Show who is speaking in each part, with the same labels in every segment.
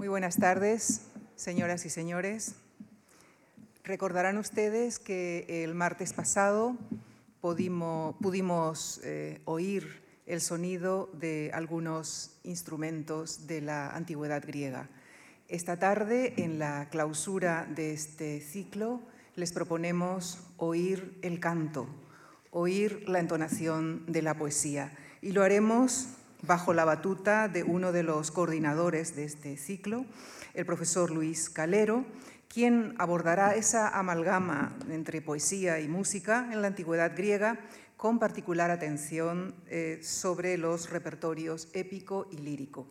Speaker 1: Muy buenas tardes, señoras y señores. Recordarán ustedes que el martes pasado pudimos, eh, oír el sonido de algunos instrumentos de la antigüedad griega. Esta tarde, en la clausura de este ciclo, les proponemos oír el canto, oír la entonación de la poesía. Y lo haremos bajo la batuta de uno de los coordinadores de este ciclo, el profesor Luis Calero, quien abordará esa amalgama entre poesía y música en la antigüedad griega con particular atención eh, sobre los repertorios épico y lírico.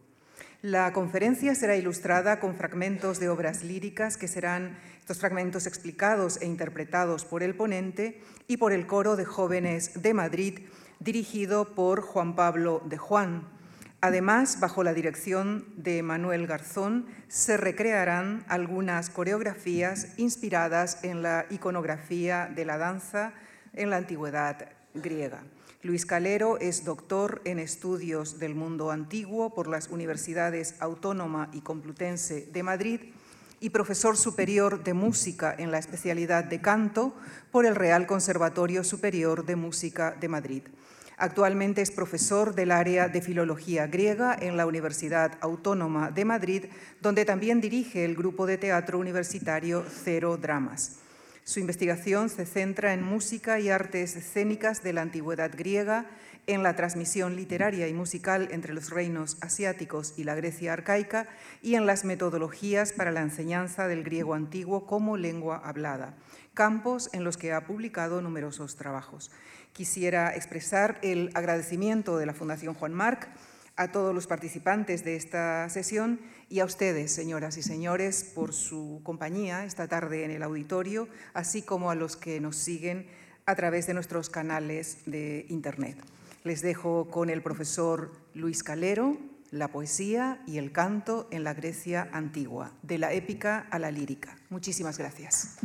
Speaker 1: La conferencia será ilustrada con fragmentos de obras líricas que serán estos fragmentos explicados e interpretados por el ponente y por el coro de jóvenes de Madrid dirigido por Juan Pablo de Juan. Además, bajo la dirección de Manuel Garzón, se recrearán algunas coreografías inspiradas en la iconografía de la danza en la antigüedad griega. Luis Calero es doctor en estudios del mundo antiguo por las Universidades Autónoma y Complutense de Madrid y profesor superior de música en la especialidad de canto por el Real Conservatorio Superior de Música de Madrid. Actualmente es profesor del área de Filología Griega en la Universidad Autónoma de Madrid, donde también dirige el grupo de teatro universitario Cero Dramas. Su investigación se centra en música y artes escénicas de la antigüedad griega, en la transmisión literaria y musical entre los reinos asiáticos y la Grecia arcaica y en las metodologías para la enseñanza del griego antiguo como lengua hablada, campos en los que ha publicado numerosos trabajos. Quisiera expresar el agradecimiento de la Fundación Juan Marc a todos los participantes de esta sesión y a ustedes, señoras y señores, por su compañía esta tarde en el auditorio, así como a los que nos siguen a través de nuestros canales de Internet. Les dejo con el profesor Luis Calero, la poesía y el canto en la Grecia antigua, de la épica a la lírica. Muchísimas gracias.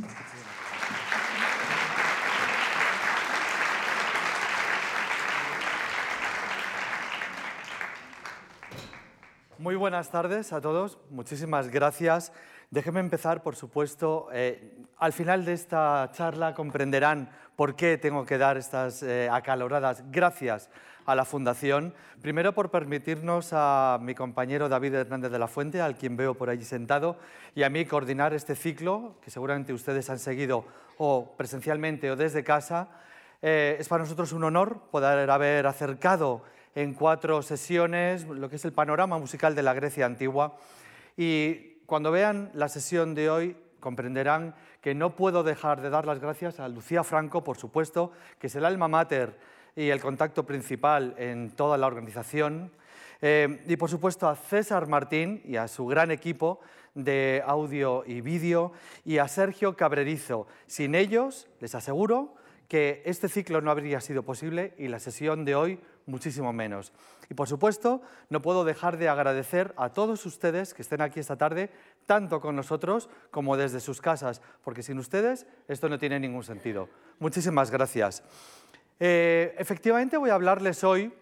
Speaker 2: Muy buenas tardes a todos, muchísimas gracias. Déjenme empezar, por supuesto, eh, al final de esta charla comprenderán por qué tengo que dar estas eh, acaloradas gracias a la Fundación. Primero por permitirnos a mi compañero David Hernández de la Fuente, al quien veo por allí sentado, y a mí coordinar este ciclo, que seguramente ustedes han seguido o presencialmente o desde casa. Eh, es para nosotros un honor poder haber acercado en cuatro sesiones, lo que es el panorama musical de la Grecia antigua. Y cuando vean la sesión de hoy, comprenderán que no puedo dejar de dar las gracias a Lucía Franco, por supuesto, que es el alma mater y el contacto principal en toda la organización. Eh, y por supuesto a César Martín y a su gran equipo de audio y vídeo y a Sergio Cabrerizo. Sin ellos, les aseguro que este ciclo no habría sido posible y la sesión de hoy muchísimo menos. Y por supuesto, no puedo dejar de agradecer a todos ustedes que estén aquí esta tarde, tanto con nosotros como desde sus casas, porque sin ustedes esto no tiene ningún sentido. Muchísimas gracias. Eh, efectivamente voy a hablarles hoy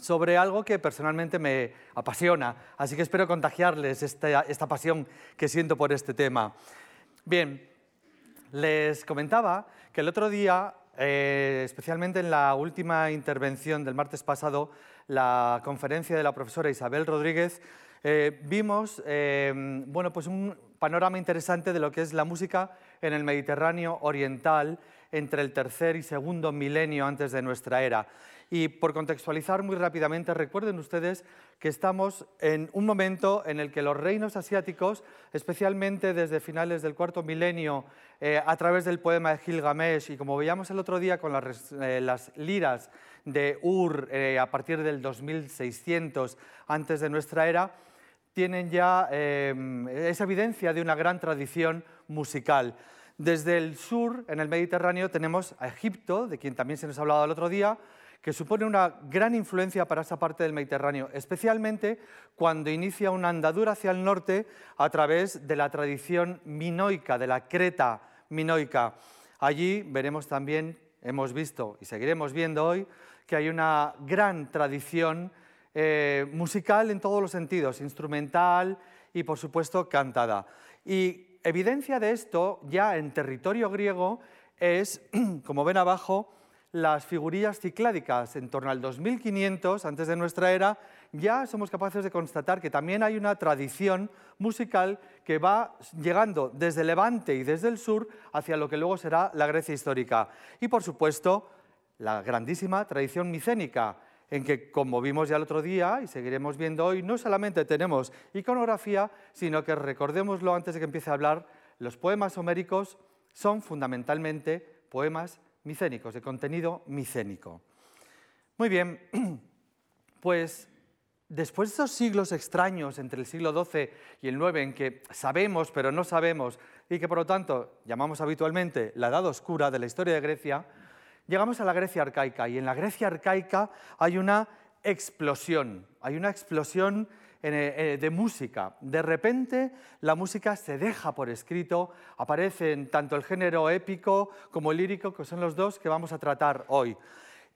Speaker 2: sobre algo que personalmente me apasiona, así que espero contagiarles esta, esta pasión que siento por este tema. Bien, les comentaba que el otro día eh, especialmente en la última intervención del martes pasado, la conferencia de la profesora Isabel Rodríguez, eh, vimos eh, bueno, pues un panorama interesante de lo que es la música en el Mediterráneo oriental entre el tercer y segundo milenio antes de nuestra era. Y por contextualizar muy rápidamente, recuerden ustedes que estamos en un momento en el que los reinos asiáticos, especialmente desde finales del cuarto milenio, eh, a través del poema de Gilgamesh, y como veíamos el otro día con las, eh, liras de Ur eh, a partir del 2600 antes de nuestra era, tienen ya esa evidencia de una gran tradición musical. Desde el sur, en el Mediterráneo, tenemos a Egipto, de quien también se nos ha hablado el otro día, que supone una gran influencia para esa parte del Mediterráneo, especialmente cuando inicia una andadura hacia el norte a través de la tradición minoica, de la Creta minoica. Allí veremos también, hemos visto y seguiremos viendo hoy, que hay una gran tradición eh, musical en todos los sentidos, instrumental y, por supuesto, cantada. Y evidencia de esto, ya en territorio griego, es, como ven abajo, las figurillas cicládicas. En torno al 2500, antes de nuestra era, ya somos capaces de constatar que también hay una tradición musical que va llegando desde Levante y desde el sur hacia lo que luego será la Grecia histórica. Y, por supuesto, la grandísima tradición micénica, en que, como vimos ya el otro día y seguiremos viendo hoy, no solamente tenemos iconografía, sino que, recordémoslo antes de que empiece a hablar, los poemas homéricos son fundamentalmente poemas micénicos, de contenido micénico. Muy bien, pues después de esos siglos extraños entre el siglo XII y el IX, en que sabemos pero no sabemos, y que por lo tanto llamamos habitualmente la Edad Oscura de la historia de Grecia, llegamos a la Grecia arcaica. Y en la Grecia arcaica hay una explosión, hay una explosión de música. De repente la música se deja por escrito, aparecen tanto el género épico como el lírico, que son los dos que vamos a tratar hoy.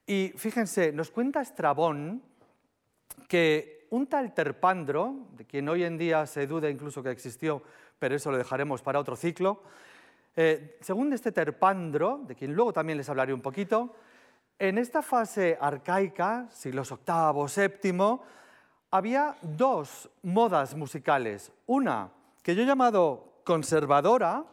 Speaker 2: Y fíjense, nos cuenta Estrabón que un tal Terpandro, de quien hoy en día se duda incluso que existió, pero eso lo dejaremos para otro ciclo, eh, según este Terpandro, de quien luego también les hablaré un poquito, en esta fase arcaica, siglos VIII, VII, había dos modas musicales. Una que yo he llamado conservadora,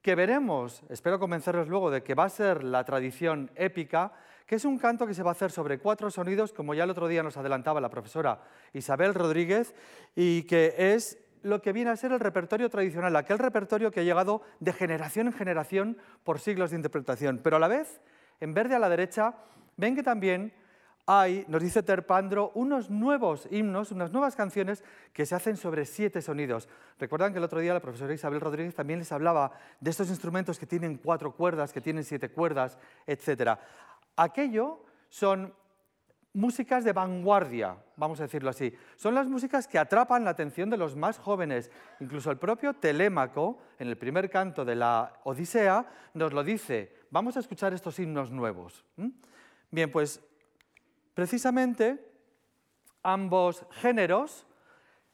Speaker 2: que veremos, espero convencerles luego de que va a ser la tradición épica, que es un canto que se va a hacer sobre cuatro sonidos, como ya el otro día nos adelantaba la profesora Isabel Rodríguez, y que es lo que viene a ser el repertorio tradicional, aquel repertorio que ha llegado de generación en generación por siglos de interpretación. Pero a la vez, en verde a la derecha, ven que también hay, nos dice Terpandro, unos nuevos himnos, unas nuevas canciones que se hacen sobre siete sonidos. Recuerdan que el otro día la profesora Isabel Rodríguez también les hablaba de estos instrumentos que tienen cuatro cuerdas, que tienen siete cuerdas, etc. Aquello son músicas de vanguardia, vamos a decirlo así. Son las músicas que atrapan la atención de los más jóvenes. Incluso el propio Telémaco, en el primer canto de la Odisea, nos lo dice. Vamos a escuchar estos himnos nuevos. Bien, pues Precisamente, ambos géneros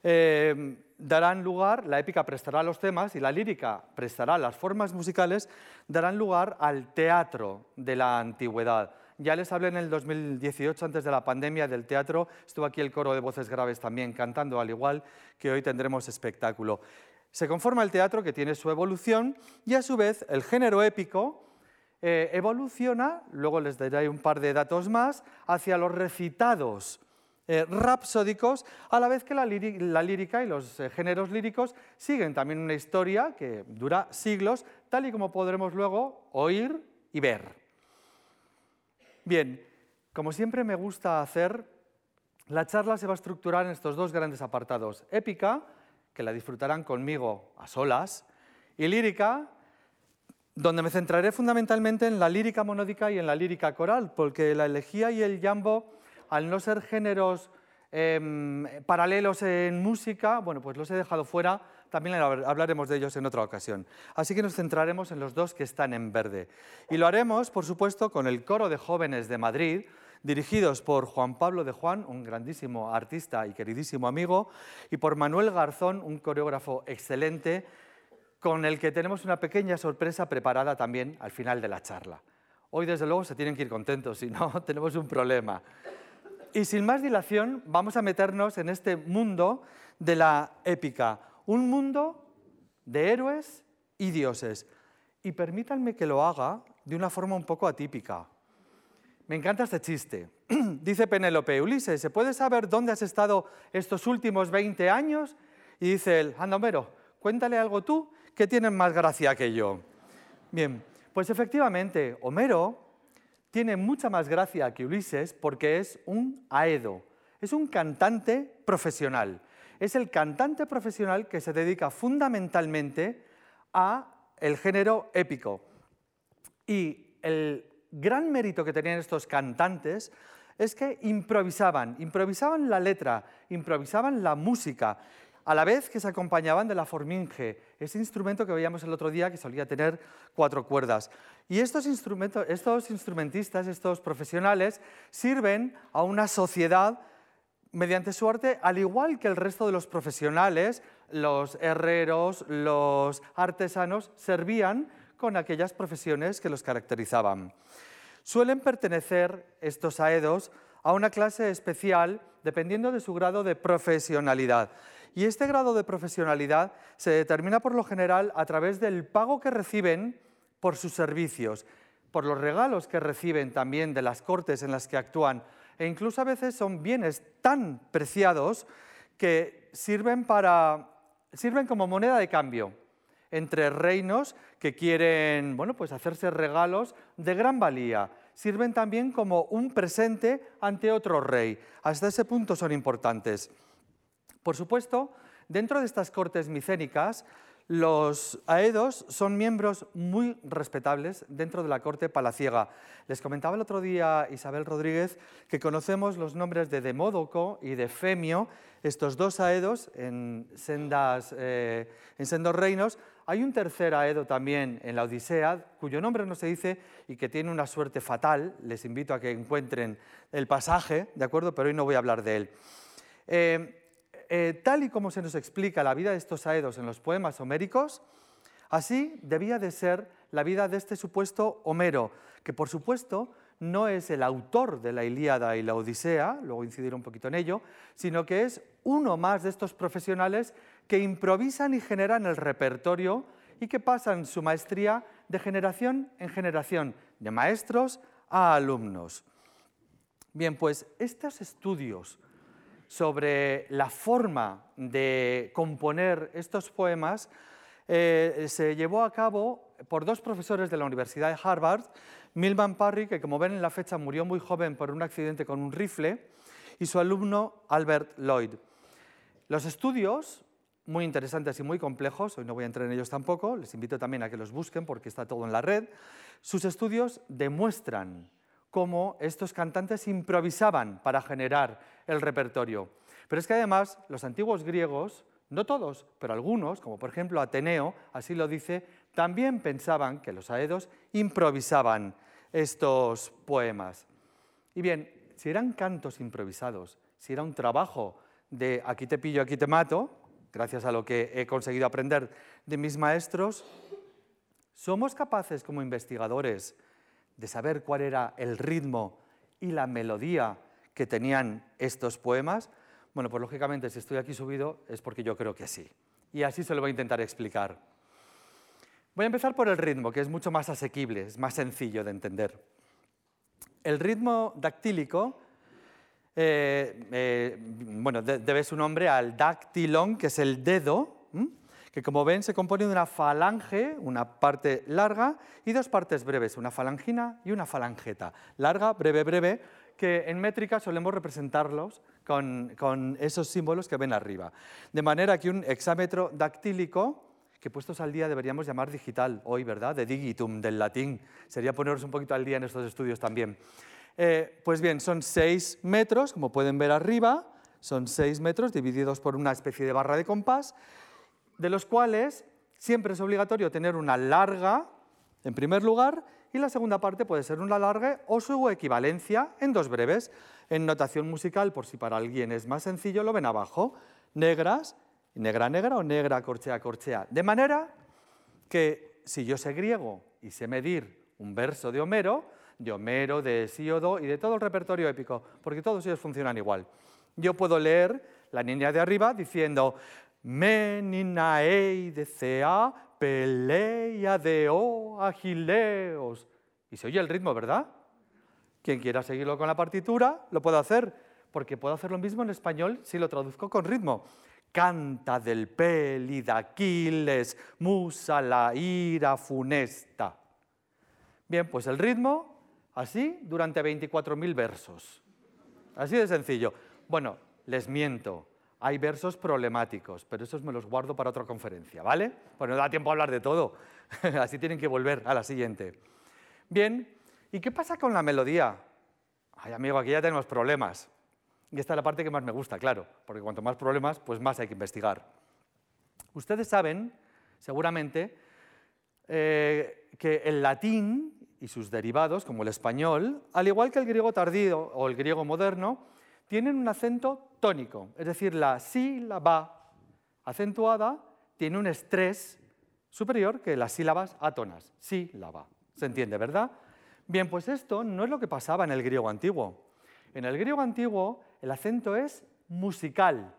Speaker 2: eh, darán lugar, la épica prestará los temas y la lírica prestará las formas musicales, darán lugar al teatro de la antigüedad. Ya les hablé en el 2018, antes de la pandemia, del teatro. Estuvo aquí el coro de voces graves también cantando, al igual que hoy tendremos espectáculo. Se conforma el teatro que tiene su evolución y a su vez el género épico eh, evoluciona, luego les daré un par de datos más, hacia los recitados eh, rapsódicos, a la vez que la, lírica y los eh, géneros líricos siguen también una historia que dura siglos, tal y como podremos luego oír y ver. Bien, como siempre me gusta hacer, la charla se va a estructurar en estos dos grandes apartados. Épica, que la disfrutarán conmigo a solas, y lírica, donde me centraré fundamentalmente en la lírica monódica y en la lírica coral, porque la elegía y el jambo, al no ser géneros em, paralelos en música, bueno, pues los he dejado fuera, también hablaremos de ellos en otra ocasión. Así que nos centraremos en los dos que están en verde. Y lo haremos, por supuesto, con el coro de jóvenes de Madrid, dirigidos por Juan Pablo de Juan, un grandísimo artista y queridísimo amigo, y por Manuel Garzón, un coreógrafo excelente, con el que tenemos una pequeña sorpresa preparada también al final de la charla. Hoy, desde luego, se tienen que ir contentos, si no, tenemos un problema. Y sin más dilación, vamos a meternos en este mundo de la épica, un mundo de héroes y dioses. Y permítanme que lo haga de una forma un poco atípica. Me encanta este chiste. dice Penélope, Ulises, ¿se puede saber dónde has estado estos últimos 20 años? Y dice él, anda, Homero, cuéntale algo tú que tienen más gracia que yo. Bien, pues efectivamente, Homero tiene mucha más gracia que Ulises porque es un aedo, es un cantante profesional. Es el cantante profesional que se dedica fundamentalmente a el género épico. Y el gran mérito que tenían estos cantantes es que improvisaban, improvisaban la letra, improvisaban la música a la vez que se acompañaban de la forminge, ese instrumento que veíamos el otro día que solía tener cuatro cuerdas. Y estos, estos instrumentistas, estos profesionales, sirven a una sociedad mediante su arte, al igual que el resto de los profesionales, los herreros, los artesanos, servían con aquellas profesiones que los caracterizaban. Suelen pertenecer estos aedos a una clase especial dependiendo de su grado de profesionalidad. Y este grado de profesionalidad se determina por lo general a través del pago que reciben por sus servicios, por los regalos que reciben también de las cortes en las que actúan, e incluso a veces son bienes tan preciados que sirven, para, sirven como moneda de cambio entre reinos que quieren bueno, pues hacerse regalos de gran valía. Sirven también como un presente ante otro rey. Hasta ese punto son importantes. Por supuesto, dentro de estas cortes micénicas, los aedos son miembros muy respetables dentro de la corte palaciega. Les comentaba el otro día Isabel Rodríguez que conocemos los nombres de Demódoco y de Femio, estos dos aedos en, sendas, eh, en sendos reinos. Hay un tercer aedo también en la Odisea, cuyo nombre no se dice y que tiene una suerte fatal. Les invito a que encuentren el pasaje, ¿de acuerdo? Pero hoy no voy a hablar de él. Eh, eh, tal y como se nos explica la vida de estos aedos en los poemas homéricos, así debía de ser la vida de este supuesto Homero, que por supuesto no es el autor de la Ilíada y la Odisea, luego incidiré un poquito en ello, sino que es uno más de estos profesionales que improvisan y generan el repertorio y que pasan su maestría de generación en generación, de maestros a alumnos. Bien, pues estos estudios sobre la forma de componer estos poemas eh, se llevó a cabo por dos profesores de la Universidad de Harvard, Milman Parry, que como ven en la fecha murió muy joven por un accidente con un rifle, y su alumno Albert Lloyd. Los estudios, muy interesantes y muy complejos, hoy no voy a entrar en ellos tampoco, les invito también a que los busquen porque está todo en la red, sus estudios demuestran cómo estos cantantes improvisaban para generar el repertorio. Pero es que además los antiguos griegos, no todos, pero algunos, como por ejemplo Ateneo, así lo dice, también pensaban que los aedos improvisaban estos poemas. Y bien, si eran cantos improvisados, si era un trabajo de aquí te pillo, aquí te mato, gracias a lo que he conseguido aprender de mis maestros, somos capaces como investigadores de saber cuál era el ritmo y la melodía que tenían estos poemas? Bueno, pues lógicamente si estoy aquí subido es porque yo creo que sí. Y así se lo voy a intentar explicar. Voy a empezar por el ritmo, que es mucho más asequible, es más sencillo de entender. El ritmo dactílico eh, eh, bueno, debe su nombre al dactilón, que es el dedo, que como ven se compone de una falange, una parte larga, y dos partes breves, una falangina y una falangeta. Larga, breve, breve, que en métrica solemos representarlos con, esos símbolos que ven arriba. De manera que un hexámetro dactílico, que puestos al día deberíamos llamar digital hoy, ¿verdad? De digitum, del latín. Sería ponernos un poquito al día en estos estudios también. Eh, pues bien, son seis metros, como pueden ver arriba, son seis metros divididos por una especie de barra de compás, de los cuales siempre es obligatorio tener una larga, en primer lugar, y la segunda parte puede ser una larga o su equivalencia en dos breves. En notación musical, por si para alguien es más sencillo, lo ven abajo. Negras, negra, negra o negra, corchea, corchea. De manera que si yo sé griego y sé medir un verso de Homero, de Homero, de Hesíodo y de todo el repertorio épico, porque todos ellos funcionan igual, yo puedo leer la línea de arriba diciendo Meninaei de Cea, Peleia de O, Agileos. Y se oye el ritmo, ¿verdad? Quien quiera seguirlo con la partitura, lo puede hacer, porque puedo hacer lo mismo en español si lo traduzco con ritmo. Canta del peli de Aquiles, musa la ira funesta. Bien, pues el ritmo, así, durante 24.000 versos. Así de sencillo. Bueno, les miento hay versos problemáticos, pero esos me los guardo para otra conferencia, ¿vale? Pues no da tiempo a hablar de todo, así tienen que volver a la siguiente. Bien, ¿y qué pasa con la melodía? Ay, amigo, aquí ya tenemos problemas. Y esta es la parte que más me gusta, claro, porque cuanto más problemas, pues más hay que investigar. Ustedes saben, seguramente, eh, que el latín y sus derivados, como el español, al igual que el griego tardío o el griego moderno, tienen un acento tónico, es decir, la sílaba acentuada tiene un estrés superior que las sílabas átonas, sílaba. ¿Se entiende, verdad? Bien, pues esto no es lo que pasaba en el griego antiguo. En el griego antiguo el acento es musical.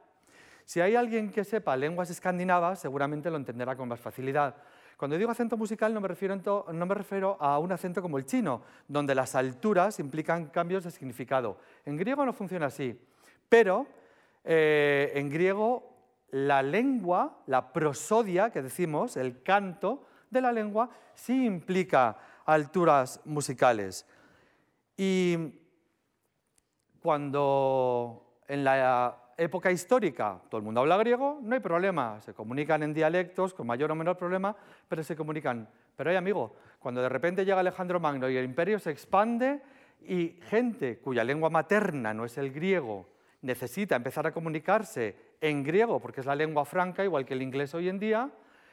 Speaker 2: Si hay alguien que sepa lenguas escandinavas, seguramente lo entenderá con más facilidad. Cuando digo acento musical no me, refiero, a un acento como el chino, donde las alturas implican cambios de significado. En griego no funciona así, pero eh, en griego la lengua, la prosodia que decimos, el canto de la lengua, sí implica alturas musicales. Y cuando en la época histórica todo el mundo habla griego, no hay problema, se comunican en dialectos con mayor o menor problema, pero se comunican. Pero hay amigo, cuando de repente llega Alejandro Magno y el imperio se expande y gente cuya lengua materna no es el griego necesita empezar a comunicarse en griego, porque es la lengua franca, igual que el inglés hoy en día,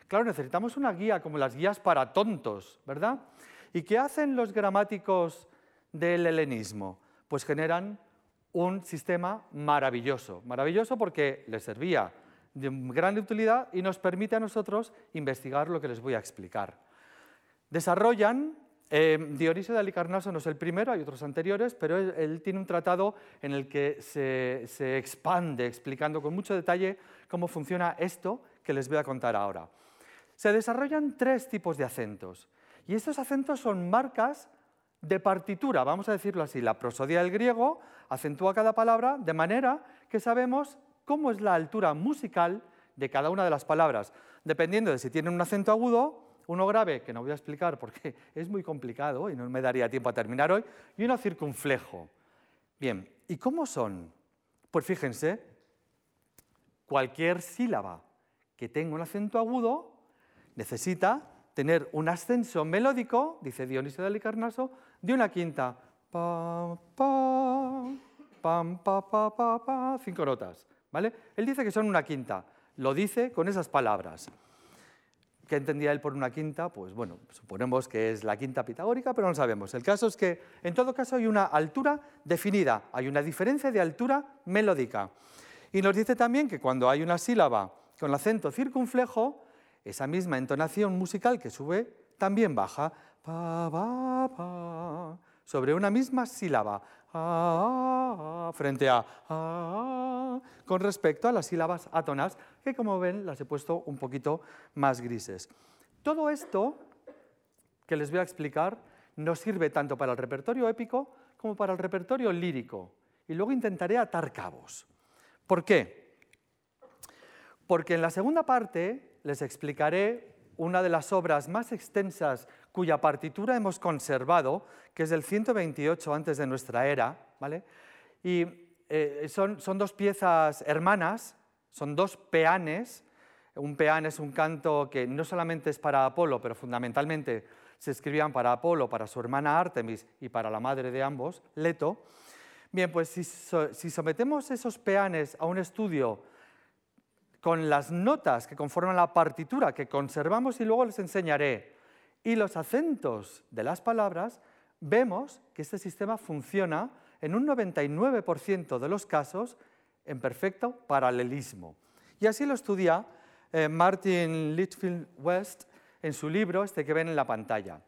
Speaker 2: claro, necesitamos una guía como las guías para tontos, ¿verdad? ¿Y qué hacen los gramáticos del helenismo? Pues generan un sistema maravilloso, maravilloso porque les servía de gran utilidad y nos permite a nosotros investigar lo que les voy a explicar. Desarrollan, eh, Dionisio de Alicarnaso no es el primero, hay otros anteriores, pero él, tiene un tratado en el que se, se expande explicando con mucho detalle cómo funciona esto que les voy a contar ahora. Se desarrollan tres tipos de acentos y estos acentos son marcas de partitura, vamos a decirlo así. La prosodia del griego acentúa cada palabra de manera que sabemos cómo es la altura musical de cada una de las palabras, dependiendo de si tienen un acento agudo, uno grave, que no voy a explicar porque es muy complicado y no me daría tiempo a terminar hoy, y uno circunflejo. Bien, ¿y cómo son? Pues fíjense, cualquier sílaba que tenga un acento agudo necesita tener un ascenso melódico, dice Dionisio de Alicarnaso, de una quinta. Pa, pa, pam, pa, pa, pa, pa, cinco notas. ¿vale? Él dice que son una quinta. Lo dice con esas palabras. ¿Qué entendía él por una quinta? Pues bueno, suponemos que es la quinta pitagórica, pero no sabemos. El caso es que, en todo caso, hay una altura definida, hay una diferencia de altura melódica. Y nos dice también que cuando hay una sílaba con acento circunflejo, esa misma entonación musical que sube también baja sobre una misma sílaba frente a con respecto a las sílabas átonas que como ven las he puesto un poquito más grises. Todo esto que les voy a explicar nos sirve tanto para el repertorio épico como para el repertorio lírico y luego intentaré atar cabos. ¿Por qué? Porque en la segunda parte les explicaré una de las obras más extensas cuya partitura hemos conservado, que es del 128 antes de nuestra era, ¿vale? Y eh, son, dos piezas hermanas, son dos peanes. Un peán es un canto que no solamente es para Apolo, pero fundamentalmente se escribían para Apolo, para su hermana Artemis y para la madre de ambos, Leto. Bien, pues si sometemos esos peanes a un estudio con las notas que conforman la partitura que conservamos y luego les enseñaré, y los acentos de las palabras, vemos que este sistema funciona en un 99% de los casos en perfecto paralelismo. Y así lo estudia eh, Martin Litchfield West en su libro, este que ven en la pantalla.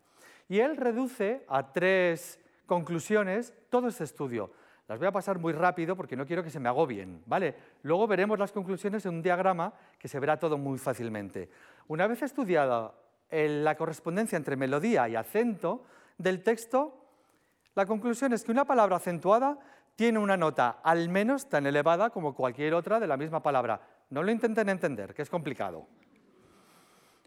Speaker 2: Y él reduce a tres conclusiones todo este estudio. Las voy a pasar muy rápido porque no quiero que se me agobien, ¿vale? Luego veremos las conclusiones en un diagrama que se verá todo muy fácilmente. Una vez estudiada la correspondencia entre melodía y acento del texto, la conclusión es que una palabra acentuada tiene una nota al menos tan elevada como cualquier otra de la misma palabra. No lo intenten entender, que es complicado.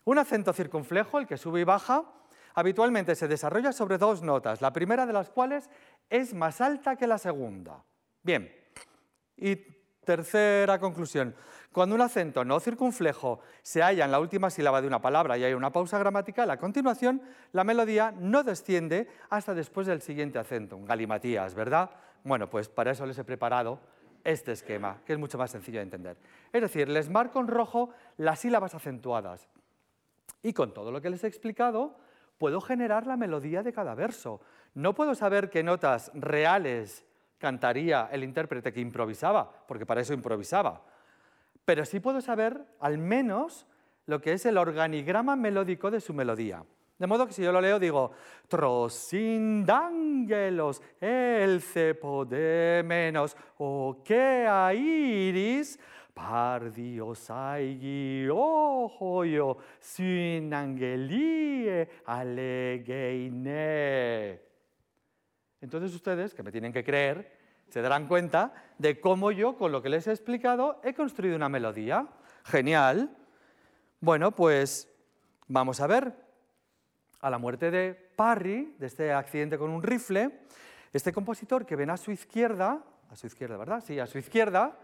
Speaker 2: Un acento circunflejo, el que sube y baja, habitualmente se desarrolla sobre dos notas, la primera de las cuales es más alta que la segunda. Bien, y tercera conclusión. Cuando un acento no circunflejo se halla en la última sílaba de una palabra y hay una pausa gramatical, a continuación la melodía no desciende hasta después del siguiente acento, un galimatías, ¿verdad? Bueno, pues para eso les he preparado este esquema, que es mucho más sencillo de entender. Es decir, les marco en rojo las sílabas acentuadas. Y con todo lo que les he explicado, puedo generar la melodía de cada verso. No puedo saber qué notas reales cantaría el intérprete que improvisaba, porque para eso improvisaba. Pero sí puedo saber al menos lo que es el organigrama melódico de su melodía. De modo que si yo lo leo digo, trosindángelos, el cepo de menos, o que a iris, pardios aigi ojo sin angelie alegeine. Entonces ustedes, que me tienen que creer, se darán cuenta de cómo yo, con lo que les he explicado, he construido una melodía. Genial. Bueno, pues vamos a ver a la muerte de Parry, de este accidente con un rifle, este compositor que ven a su izquierda, a su izquierda, ¿verdad? Sí, a su izquierda,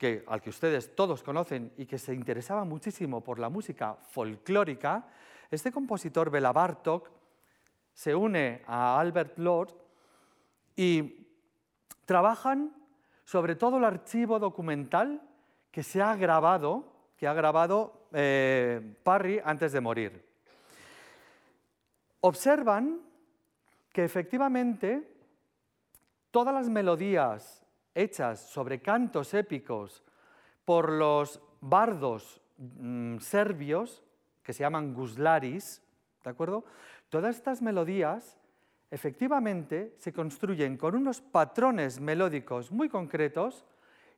Speaker 2: que, al que ustedes todos conocen y que se interesaba muchísimo por la música folclórica, este compositor Bela Bartok se une a Albert Lord y trabajan sobre todo el archivo documental que se ha grabado, que ha grabado eh, Parry antes de morir. Observan que efectivamente todas las melodías hechas sobre cantos épicos por los bardos mm, serbios, que se llaman guslaris, ¿de acuerdo? Todas estas melodías efectivamente se construyen con unos patrones melódicos muy concretos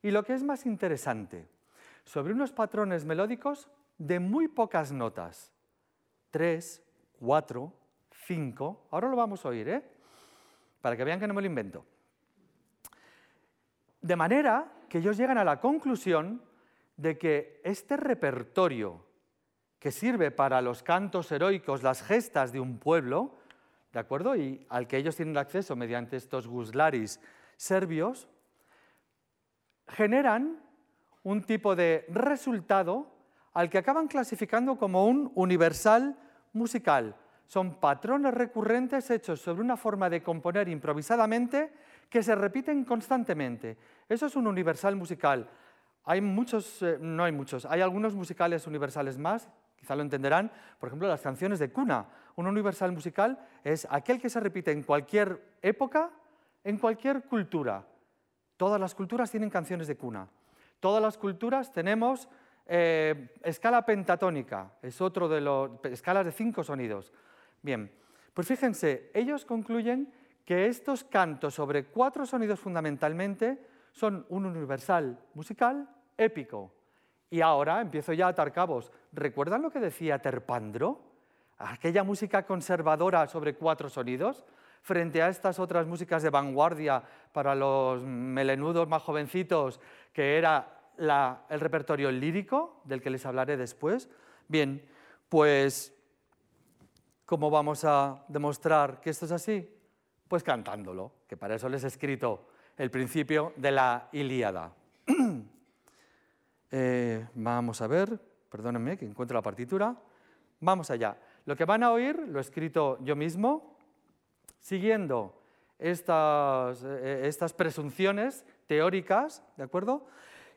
Speaker 2: y lo que es más interesante, sobre unos patrones melódicos de muy pocas notas, tres, cuatro, 5. Ahora lo vamos a oír, ¿eh? Para que vean que no me lo invento. De manera que ellos llegan a la conclusión de que este repertorio que sirve para los cantos heroicos, las gestas de un pueblo, ¿de acuerdo? Y al que ellos tienen acceso mediante estos guslaris serbios, generan un tipo de resultado al que acaban clasificando como un universal musical, son patrones recurrentes hechos sobre una forma de componer improvisadamente que se repiten constantemente. Eso es un universal musical. Hay muchos, eh, no hay muchos, hay algunos musicales universales más, quizá lo entenderán, por ejemplo, las canciones de cuna. Un universal musical es aquel que se repite en cualquier época, en cualquier cultura. Todas las culturas tienen canciones de cuna. Todas las culturas tenemos eh, escala pentatónica, es otro de los escalas de cinco sonidos. Bien, pues fíjense, ellos concluyen que estos cantos sobre cuatro sonidos fundamentalmente son un universal musical épico. Y ahora empiezo ya a atar cabos. ¿Recuerdan lo que decía Terpandro? Aquella música conservadora sobre cuatro sonidos, frente a estas otras músicas de vanguardia para los melenudos más jovencitos, que era el repertorio lírico, del que les hablaré después. Bien, pues ¿Cómo vamos a demostrar que esto es así? Pues cantándolo, que para eso les he escrito el principio de la Ilíada. Eh, vamos a ver, perdónenme que encuentro la partitura. Vamos allá. Lo que van a oír lo he escrito yo mismo, siguiendo estas, eh, estas presunciones teóricas, ¿de acuerdo?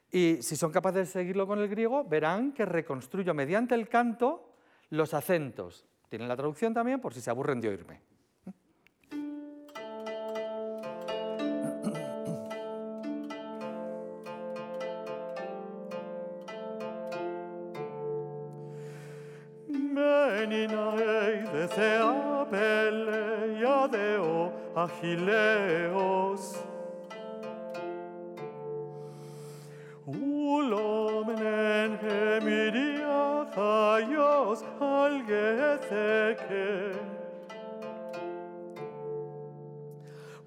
Speaker 2: Y si son capaces de seguirlo con el griego, verán que reconstruyo mediante el canto los acentos, tienen la traducción también por si se aburren de oírme. Αχιλέος. Ουλόμνεν εμμυρία θαγιός αλγεθέκε.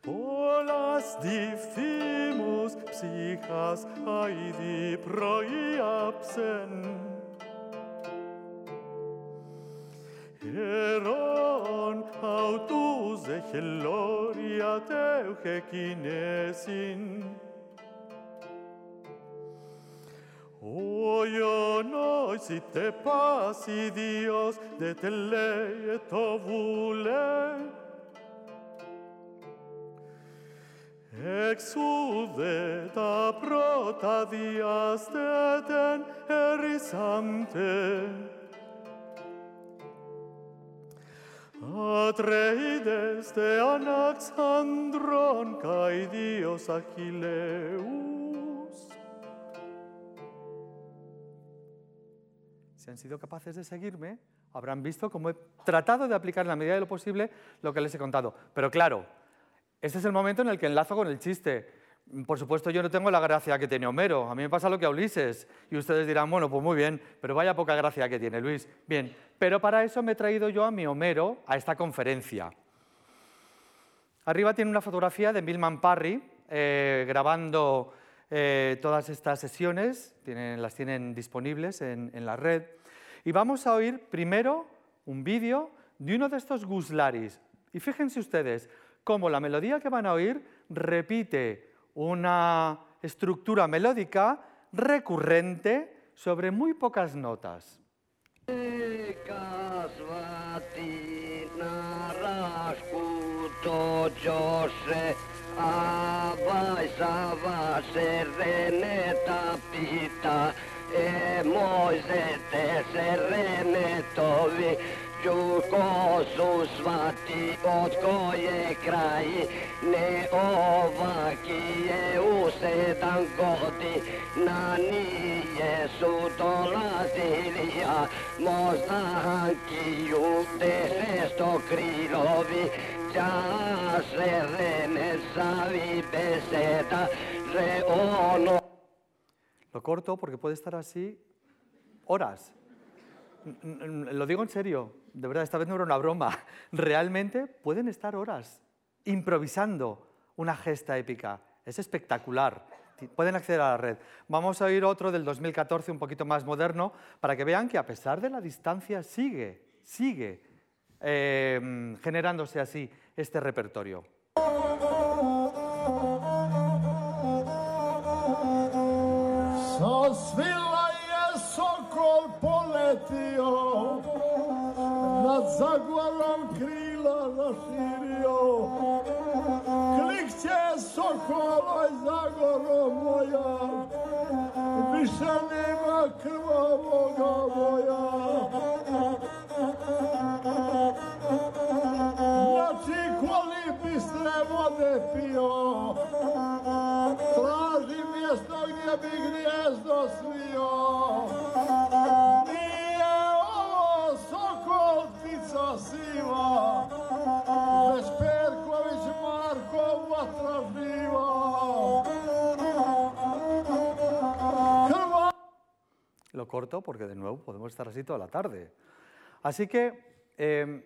Speaker 2: Πολλάς διφθήμους ψυχάς αηδη προϊάψεν, Ερών αυτούς εχελό euche kinesin. Ojo noisi te pasi Atreides de. Si han sido capaces de seguirme, habrán visto cómo he tratado de aplicar en la medida de lo posible lo que les he contado. Pero claro, este es el momento en el que enlazo con el chiste. Por supuesto, yo no tengo la gracia que tiene Homero. A mí me pasa lo que a Ulises. Y ustedes dirán, bueno, pues muy bien, pero vaya poca gracia que tiene Luis. Bien, pero para eso me he traído yo a mi Homero a esta conferencia. Arriba tiene una fotografía de Milman Parry eh, grabando eh, todas estas sesiones, las tienen disponibles en, en la red. Y vamos a oír primero un vídeo de uno de estos guslaris. Y fíjense ustedes cómo la melodía que van a oír repite una estructura melódica recurrente sobre muy pocas notas.
Speaker 3: ποιο κόσο σβάτι, ότ κόγε κράι, νε ο βακί, εούσε ταν κότι, να νύγε σου το λαζιλία, μος να χαγκίου, δε σε στο κρυλόβι, τσά σε δε με σαβί πεσέτα, ρε όνο.
Speaker 2: Lo corto porque puede estar así horas. Lo digo en serio, de verdad, esta vez no era una broma. Realmente pueden estar horas improvisando una gesta épica. Es espectacular. Pueden acceder a la red. Vamos a oír otro del 2014, un poquito más moderno, para que vean que a pesar de la distancia sigue, sigue eh, generándose así este repertorio.
Speaker 4: Poletio, nad Zagorom krila raširio. Klikće sokoloj Zagoro moja, više nema krvavoga moja. Znači koli bistre vode pio, traži mjesto gdje bi gnjezdo svio.
Speaker 2: Lo corto porque de nuevo podemos estar así toda la tarde. Así que em,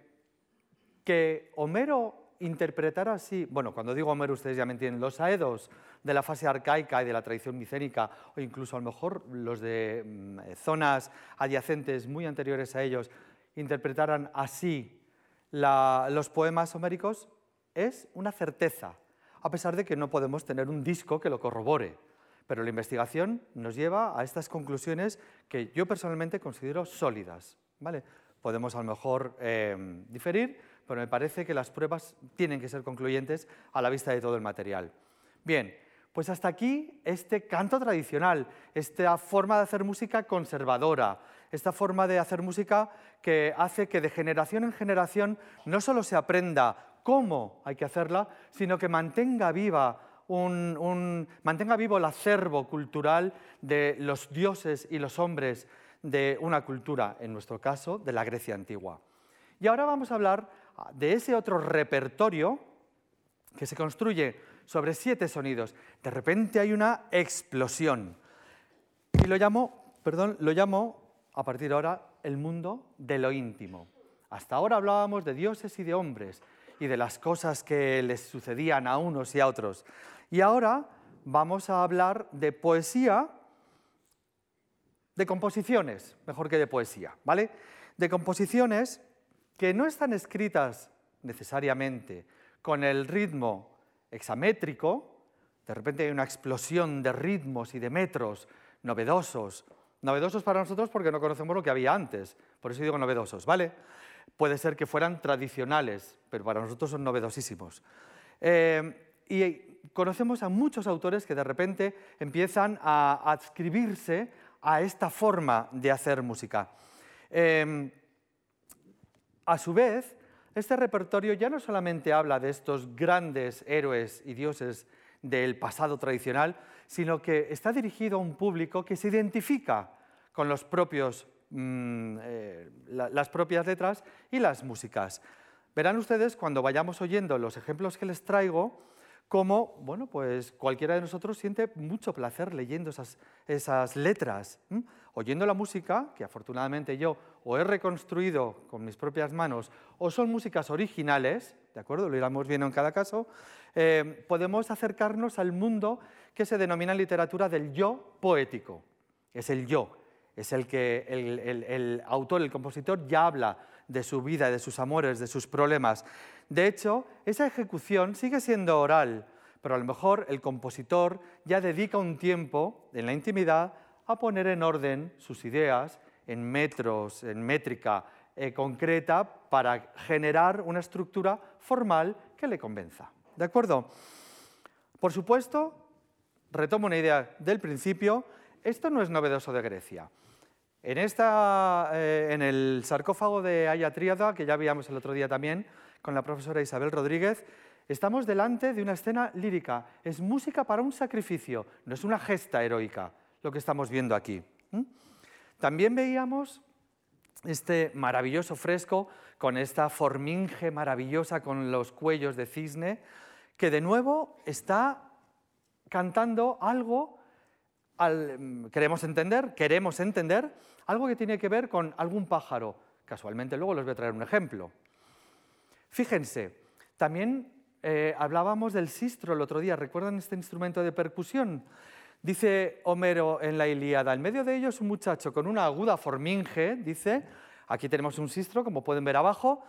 Speaker 2: que Homero interpretara así, bueno, cuando digo Homero ustedes ya me entienden, los aedos de la fase arcaica y de la tradición micénica, o incluso a lo mejor los de mm, zonas adyacentes muy anteriores a ellos, interpretaran así los poemas homéricos, es una certeza, a pesar de que no podemos tener un disco que lo corrobore. Pero la investigación nos lleva a estas conclusiones que yo personalmente considero sólidas. ¿vale? Podemos a lo mejor eh, diferir, pero me parece que las pruebas tienen que ser concluyentes a la vista de todo el material. Bien, pues hasta aquí este canto tradicional, esta forma de hacer música conservadora, esta forma de hacer música que hace que de generación en generación no solo se aprenda cómo hay que hacerla, sino que mantenga, viva mantenga vivo el acervo cultural de los dioses y los hombres de una cultura, en nuestro caso, de la Grecia antigua. Y ahora vamos a hablar de ese otro repertorio que se construye sobre siete sonidos. De repente hay una explosión. Y lo llamo, perdón, lo llamo a partir de ahora el mundo de lo íntimo. Hasta ahora hablábamos de dioses y de hombres y de las cosas que les sucedían a unos y a otros. Y ahora vamos a hablar de poesía, de composiciones, mejor que de poesía, ¿vale? De composiciones que no están escritas necesariamente con el ritmo hexamétrico, de repente hay una explosión de ritmos y de metros novedosos, novedosos para nosotros porque no conocemos lo que había antes, por eso digo novedosos, ¿vale? Puede ser que fueran tradicionales, pero para nosotros son novedosísimos. Eh, y conocemos a muchos autores que de repente empiezan a adscribirse a esta forma de hacer música. Eh, a su vez, Este repertorio ya no solamente habla de estos grandes héroes y dioses del pasado tradicional, sino que está dirigido a un público que se identifica con los propios, mm, eh, las propias letras y las músicas. Verán ustedes cuando vayamos oyendo los ejemplos que les traigo, cómo bueno, pues cualquiera de nosotros siente mucho placer leyendo esas, esas letras, oyendo la música, que afortunadamente yo o he reconstruido con mis propias manos, o son músicas originales, ¿de acuerdo? Lo iremos viendo en cada caso, eh, podemos acercarnos al mundo que se denomina en literatura del yo poético. Es el yo, es el que el, autor, el compositor ya habla de su vida, de sus amores, de sus problemas. De hecho, esa ejecución sigue siendo oral, pero a lo mejor el compositor ya dedica un tiempo en la intimidad a poner en orden sus ideas en metros, en métrica eh, concreta, para generar una estructura formal que le convenza. ¿De acuerdo? Por supuesto, retomo una idea del principio, esto no es novedoso de Grecia. En, esta, eh, en el sarcófago de Haya Tríada, que ya veíamos el otro día también con la profesora Isabel Rodríguez, estamos delante de una escena lírica. Es música para un sacrificio, no es una gesta heroica lo que estamos viendo aquí. También veíamos este maravilloso fresco con esta forminge maravillosa con los cuellos de cisne, que de nuevo está cantando algo, queremos entender, queremos entender, algo que tiene que ver con algún pájaro. Casualmente luego les voy a traer un ejemplo. Fíjense, también eh, hablábamos del sistro el otro día, ¿recuerdan este instrumento de percusión? Dice Homero en la Ilíada, en medio de ellos un muchacho con una aguda forminge, dice, aquí tenemos un sistro, como pueden ver abajo,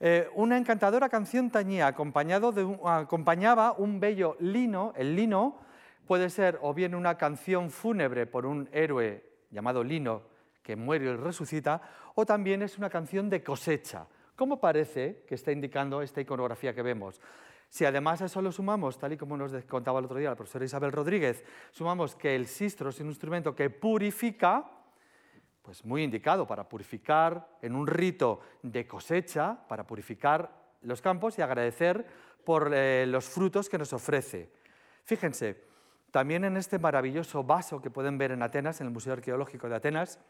Speaker 2: eh, una encantadora canción tañía, acompañado acompañaba un bello lino, el lino puede ser o bien una canción fúnebre por un héroe llamado Lino que muere y resucita, o también es una canción de cosecha, como parece que está indicando esta iconografía que vemos. Si además a eso lo sumamos, tal y como nos contaba el otro día la profesora Isabel Rodríguez, sumamos que el sistro es un instrumento que purifica, pues muy indicado para purificar en un rito de cosecha, para purificar los campos y agradecer por eh, los frutos que nos ofrece. Fíjense, también en este maravilloso vaso que pueden ver en Atenas, en el Museo Arqueológico de Atenas,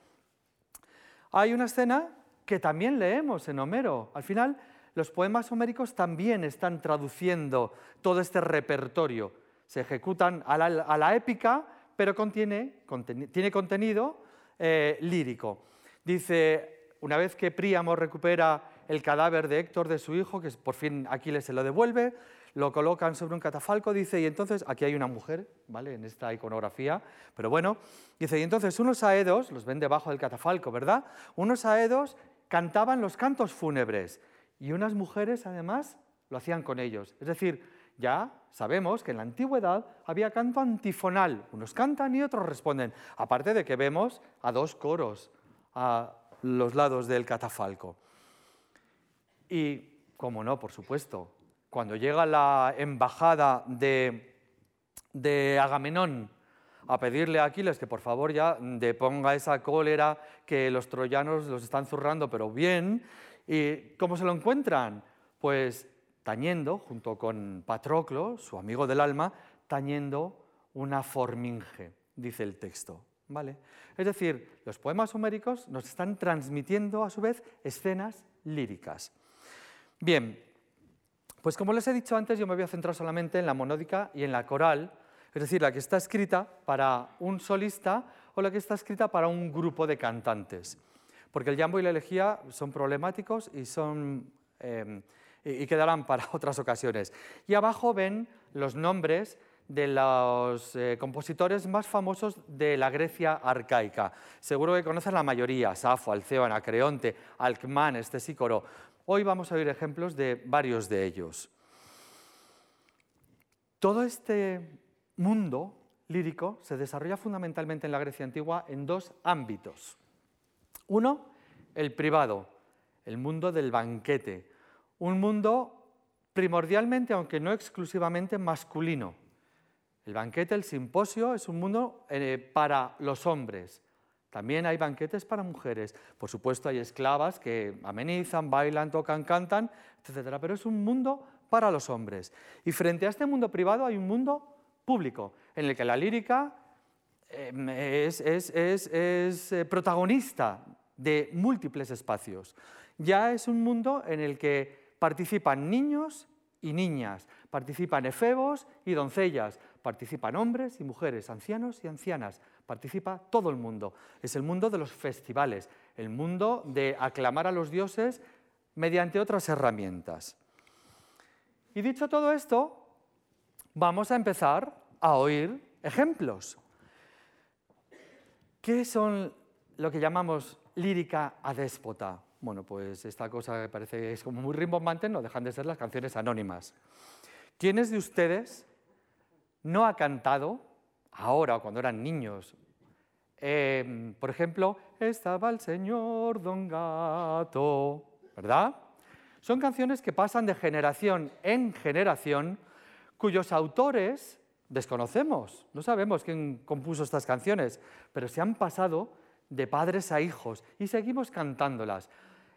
Speaker 2: hay una escena que también leemos en Homero. Al final, los poemas homéricos también están traduciendo todo este repertorio. Se ejecutan a la, épica, pero contiene, tiene contenido eh, lírico. Dice, una vez que Príamo recupera el cadáver de Héctor, de su hijo, que por fin Aquiles se lo devuelve, lo colocan sobre un catafalco, dice, y entonces, aquí hay una mujer, ¿vale? En esta iconografía, pero bueno, dice, y entonces unos aedos, los ven debajo del catafalco, ¿verdad? Unos aedos cantaban los cantos fúnebres y unas mujeres además lo hacían con ellos. Es decir, ya sabemos que en la antigüedad había canto antifonal, unos cantan y otros responden, aparte de que vemos a dos coros a los lados del catafalco. Y, como no, por supuesto, cuando llega la embajada de, Agamenón a pedirle a Aquiles que por favor ya deponga esa cólera que los troyanos los están zurrando, pero bien, ¿Y cómo se lo encuentran? Pues tañendo, junto con Patroclo, su amigo del alma, tañendo una forminge, dice el texto. ¿Vale? Es decir, los poemas homéricos nos están transmitiendo a su vez escenas líricas. Bien, pues como les he dicho antes, yo me voy a centrar solamente en la monódica y en la coral, es decir, la que está escrita para un solista o la que está escrita para un grupo de cantantes porque el jambo y la elegía son problemáticos y, son, em, y quedarán para otras ocasiones. Y abajo ven los nombres de los eh, compositores más famosos de la Grecia arcaica. Seguro que conocen la mayoría, Safo, Alceo, Anacreonte, Alcmán, Estesícoro. Hoy vamos a oír ejemplos de varios de ellos. Todo este mundo lírico se desarrolla fundamentalmente en la Grecia antigua en dos ámbitos. Uno, el privado, el mundo del banquete, un mundo primordialmente, aunque no exclusivamente, masculino. El banquete, el simposio, es un mundo eh, para los hombres, También hay banquetes para mujeres. Por supuesto, hay esclavas que amenizan, bailan, tocan, cantan, etc. Pero es un mundo para los hombres. Y frente a este mundo privado hay un mundo público, en el que la lírica em, es, eh, protagonista de múltiples espacios. Ya es un mundo en el que participan niños y niñas, participan efebos y doncellas, participan hombres y mujeres, ancianos y ancianas, participa todo el mundo. Es el mundo de los festivales, el mundo de aclamar a los dioses mediante otras herramientas. Y dicho todo esto, vamos a empezar a oír ejemplos. ¿Qué son lo que llamamos lírica adéspota? Bueno, pues esta cosa que parece que es como muy rimbombante no dejan de ser las canciones anónimas. ¿Quiénes de ustedes no ha cantado ahora o cuando eran niños? Em, por ejemplo, estaba el señor Don Gato, ¿verdad? Son canciones que pasan de generación en generación, cuyos autores desconocemos, no sabemos quién compuso estas canciones, pero se han pasado de padres a hijos y seguimos cantándolas.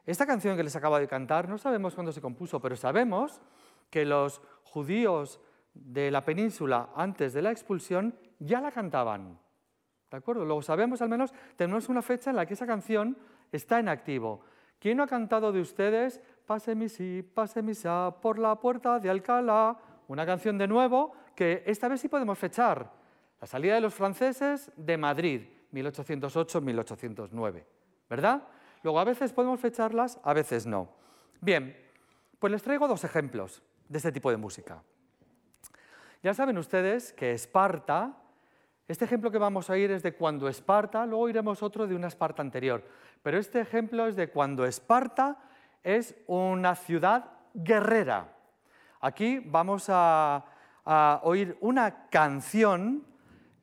Speaker 2: Esta canción que les acabo de cantar no sabemos cuándo se compuso, pero sabemos que los judíos de la península antes de la expulsión ya la cantaban. ¿De acuerdo? Luego sabemos al menos, tenemos una fecha en la que esa canción está en activo. ¿Quién no ha cantado de ustedes Pase mi sí, pase mi sa por la puerta de Alcalá? Una canción de nuevo que esta vez sí podemos fechar. La salida de los franceses de Madrid, 1808-1809. ¿Verdad? Luego a veces podemos fecharlas, a veces no. Bien, pues les traigo dos ejemplos de este tipo de música. Ya saben ustedes que Esparta, este ejemplo que vamos a oír es de cuando Esparta, luego oiremos otro de una Esparta anterior, pero este ejemplo es de cuando Esparta es una ciudad guerrera. Aquí vamos a, oír una canción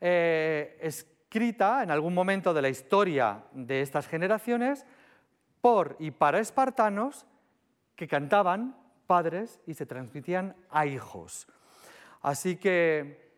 Speaker 2: eh, escrita en algún momento de la historia de estas generaciones por y para espartanos que cantaban padres y se transmitían a hijos. Así que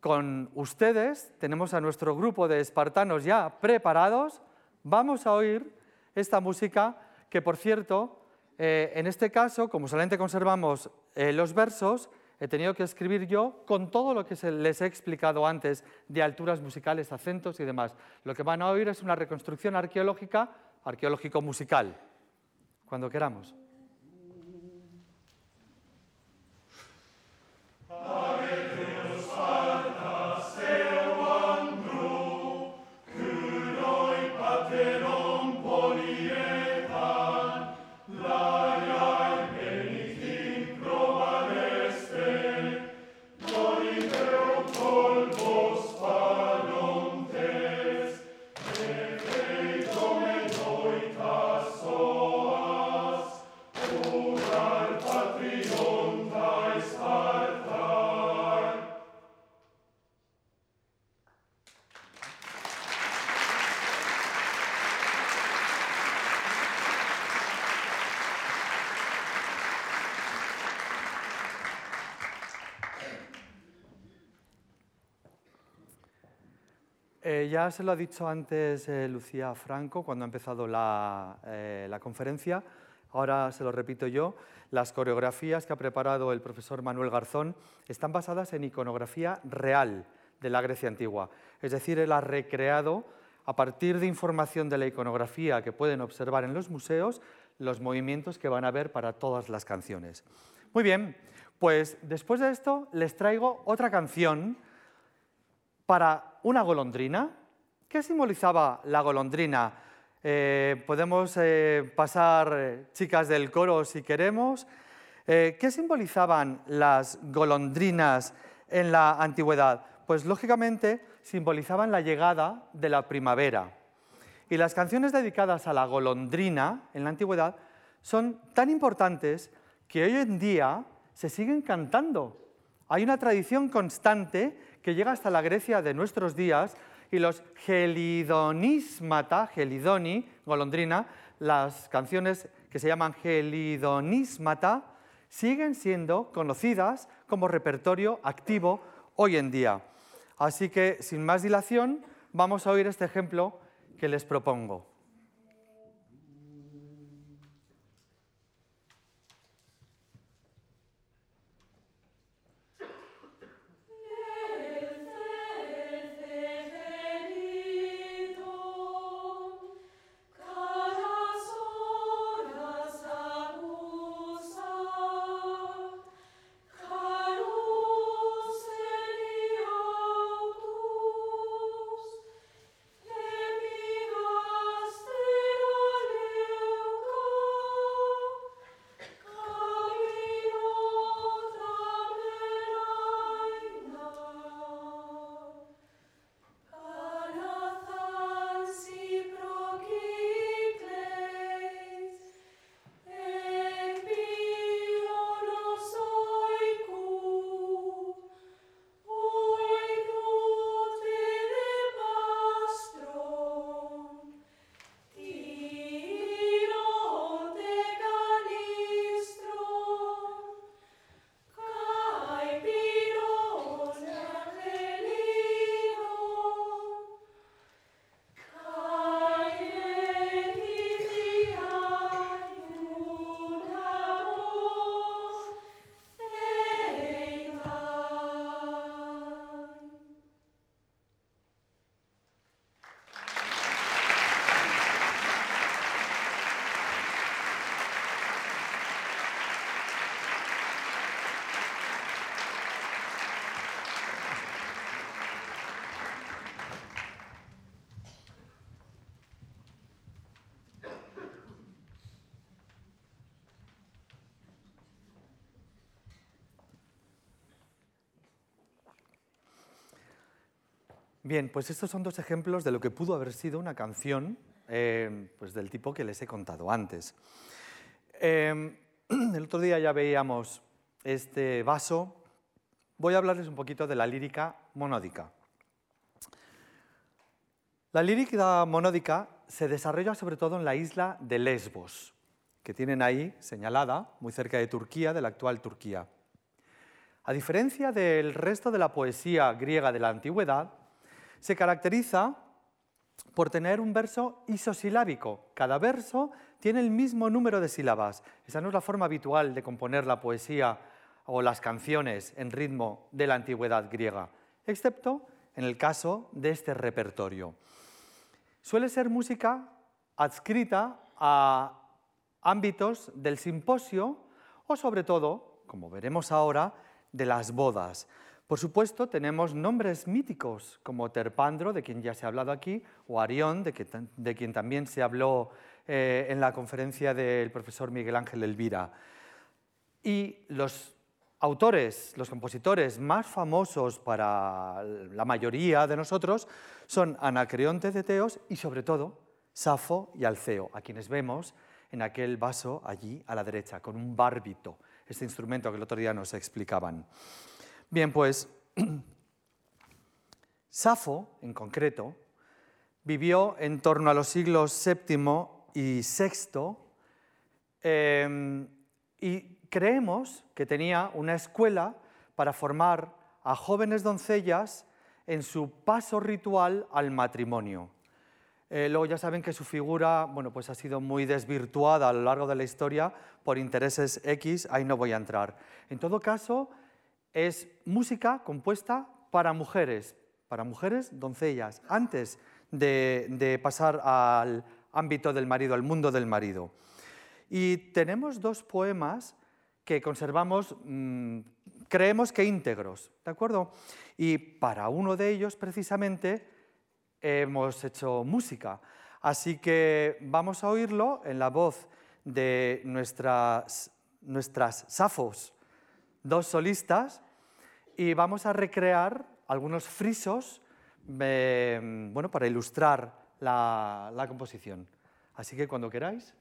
Speaker 2: con ustedes tenemos a nuestro grupo de espartanos ya preparados. Vamos a oír esta música que, por cierto, eh, en este caso, como solamente conservamos eh, los versos, he tenido que escribir yo con todo lo que les he explicado antes de alturas musicales, acentos y demás. Lo que van a oír es una reconstrucción arqueológica arqueológico musical, cuando queramos. Se lo ha dicho antes eh, Lucía Franco cuando ha empezado eh, la, conferencia, ahora se lo repito yo, las coreografías que ha preparado el profesor Manuel Garzón están basadas en iconografía real de la Grecia antigua, es decir, él ha recreado a partir de información de la iconografía que pueden observar en los museos los movimientos que van a ver para todas las canciones. Muy bien, pues después de esto les traigo otra canción para una golondrina. ¿Qué simbolizaba la golondrina? Eh, podemos eh, pasar, eh, chicas del coro, si queremos. ¿Qué simbolizaban las golondrinas en la antigüedad? Pues lógicamente simbolizaban la llegada de la primavera. Y las canciones dedicadas a la golondrina en la antigüedad son tan importantes que hoy en día se siguen cantando. Hay una tradición constante que llega hasta la Grecia de nuestros días y los gelidonismata, gelidoni, golondrina, las canciones que se llaman gelidonismata, siguen siendo conocidas como repertorio activo hoy en día. Así que, sin más dilación, vamos a oír este ejemplo que les propongo. Bien, pues estos son dos ejemplos de lo que pudo haber sido una canción eh, pues del tipo que les he contado antes. Eh, el otro día ya veíamos este vaso. Voy a hablarles un poquito de la lírica monódica. La lírica monódica se desarrolla sobre todo en la isla de Lesbos, que tienen ahí señalada, muy cerca de Turquía, de la actual Turquía. A diferencia del resto de la poesía griega de la antigüedad, se caracteriza por tener un verso isosilábico. Cada verso tiene el mismo número de sílabas. Esa no es la forma habitual de componer la poesía o las canciones en ritmo de la antigüedad griega, excepto en el caso de este repertorio. Suele ser música adscrita a ámbitos del simposio o sobre todo, como veremos ahora, de las bodas. Por supuesto, tenemos nombres míticos como Terpandro, de quien ya se ha hablado aquí, o Arión, de, quien también se habló eh, en la conferencia del profesor Miguel Ángel Elvira. Y los autores, los compositores más famosos para la mayoría de nosotros son Anacreonte de Teos y sobre todo Safo y Alceo, a quienes vemos en aquel vaso allí a la derecha, con un bárbito, este instrumento que el otro día nos explicaban. Bien, pues Safo, en concreto, vivió en torno a los siglos VII y VI em, y creemos que tenía una escuela para formar a jóvenes doncellas en su paso ritual al matrimonio. Eh, luego ya saben que su figura bueno, pues ha sido muy desvirtuada a lo largo de la historia por intereses X, ahí no voy a entrar. En todo caso, es música compuesta para mujeres, para mujeres doncellas, antes de, pasar al ámbito del marido, al mundo del marido. Y tenemos dos poemas que conservamos, mm, creemos que íntegros, ¿de acuerdo? Y para uno de ellos, precisamente, hemos hecho música. Así que vamos a oírlo en la voz de nuestras, nuestras safos, dos solistas, y vamos a recrear algunos frisos eh, bueno, para ilustrar la, composición. Así que cuando queráis.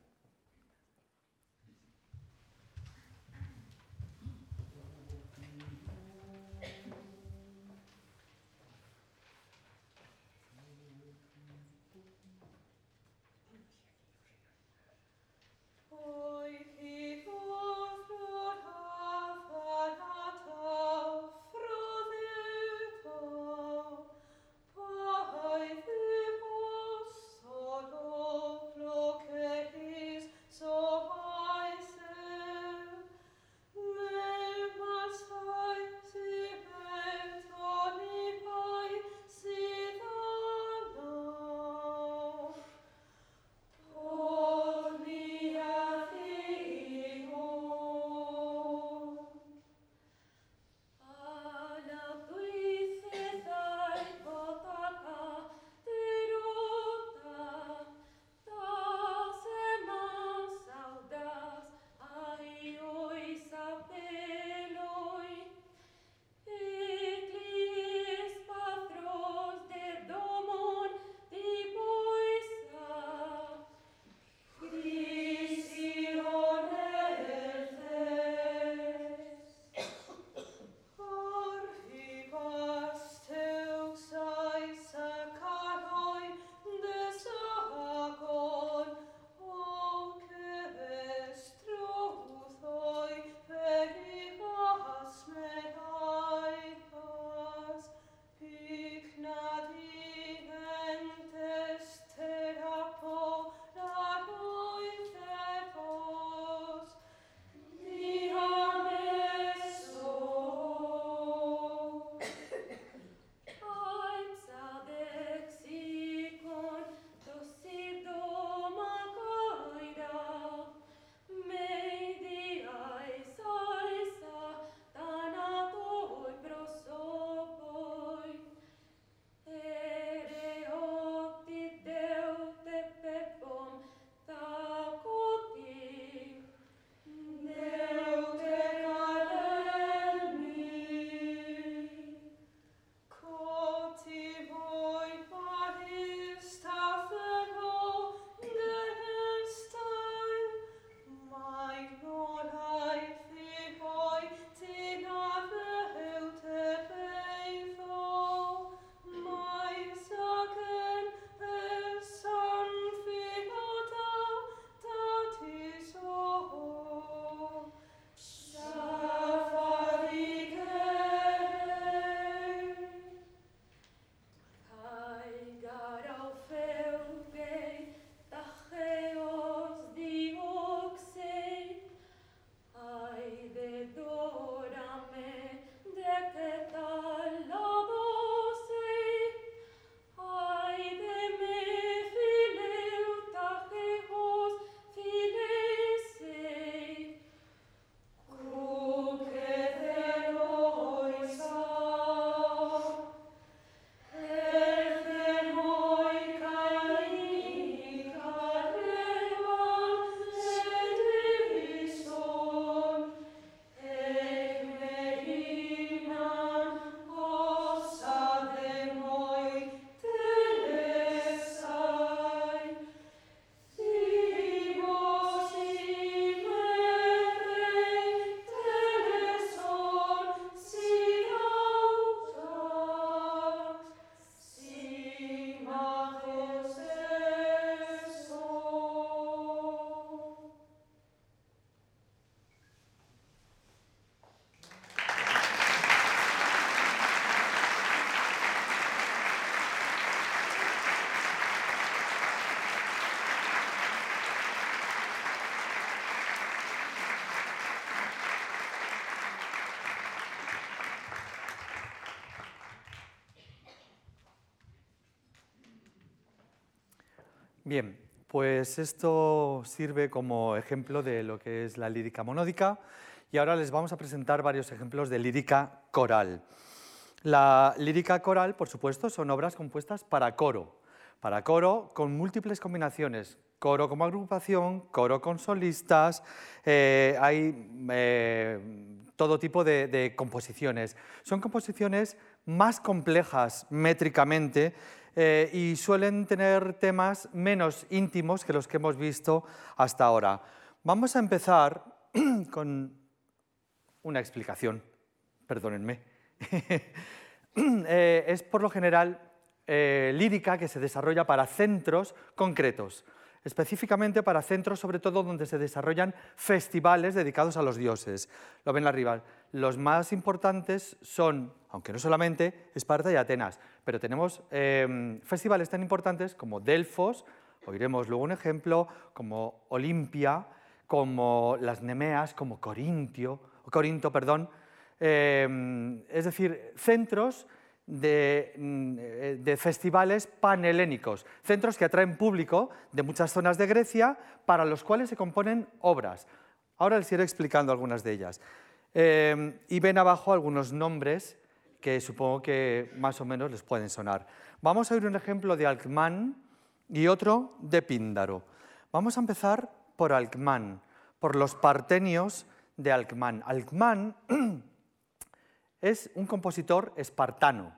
Speaker 2: Bien, pues esto sirve como ejemplo de lo que es la lírica monódica y ahora les vamos a presentar varios ejemplos de lírica coral. La lírica coral, por supuesto, son obras compuestas para coro, para coro con múltiples combinaciones, coro como agrupación, coro con solistas, eh, hay eh, todo tipo de, composiciones. Son composiciones más complejas métricamente eh, y suelen tener temas menos íntimos que los que hemos visto hasta ahora. Vamos a empezar con una explicación, perdónenme. es por lo general lírica que se desarrolla para centros concretos específicamente para centros, sobre todo donde se desarrollan festivales dedicados a los dioses. Lo ven arriba. Los más importantes son, aunque no solamente, Esparta y Atenas, pero tenemos em, festivales tan importantes como Delfos, oiremos luego un ejemplo, como Olimpia, como las Nemeas, como Corintio, Corinto, perdón, em, es decir, centros Mm, eh, de, festivales panhelénicos, centros que atraen público de muchas zonas de Grecia para los cuales se componen obras. Ahora les iré explicando algunas de ellas. Em, y ven abajo algunos nombres que supongo que más o menos les pueden sonar. Vamos a oír un ejemplo de Alcmán y otro de Píndaro. Vamos a empezar por Alcmán, por los partenios de Alcmán. Alcmán es un compositor espartano.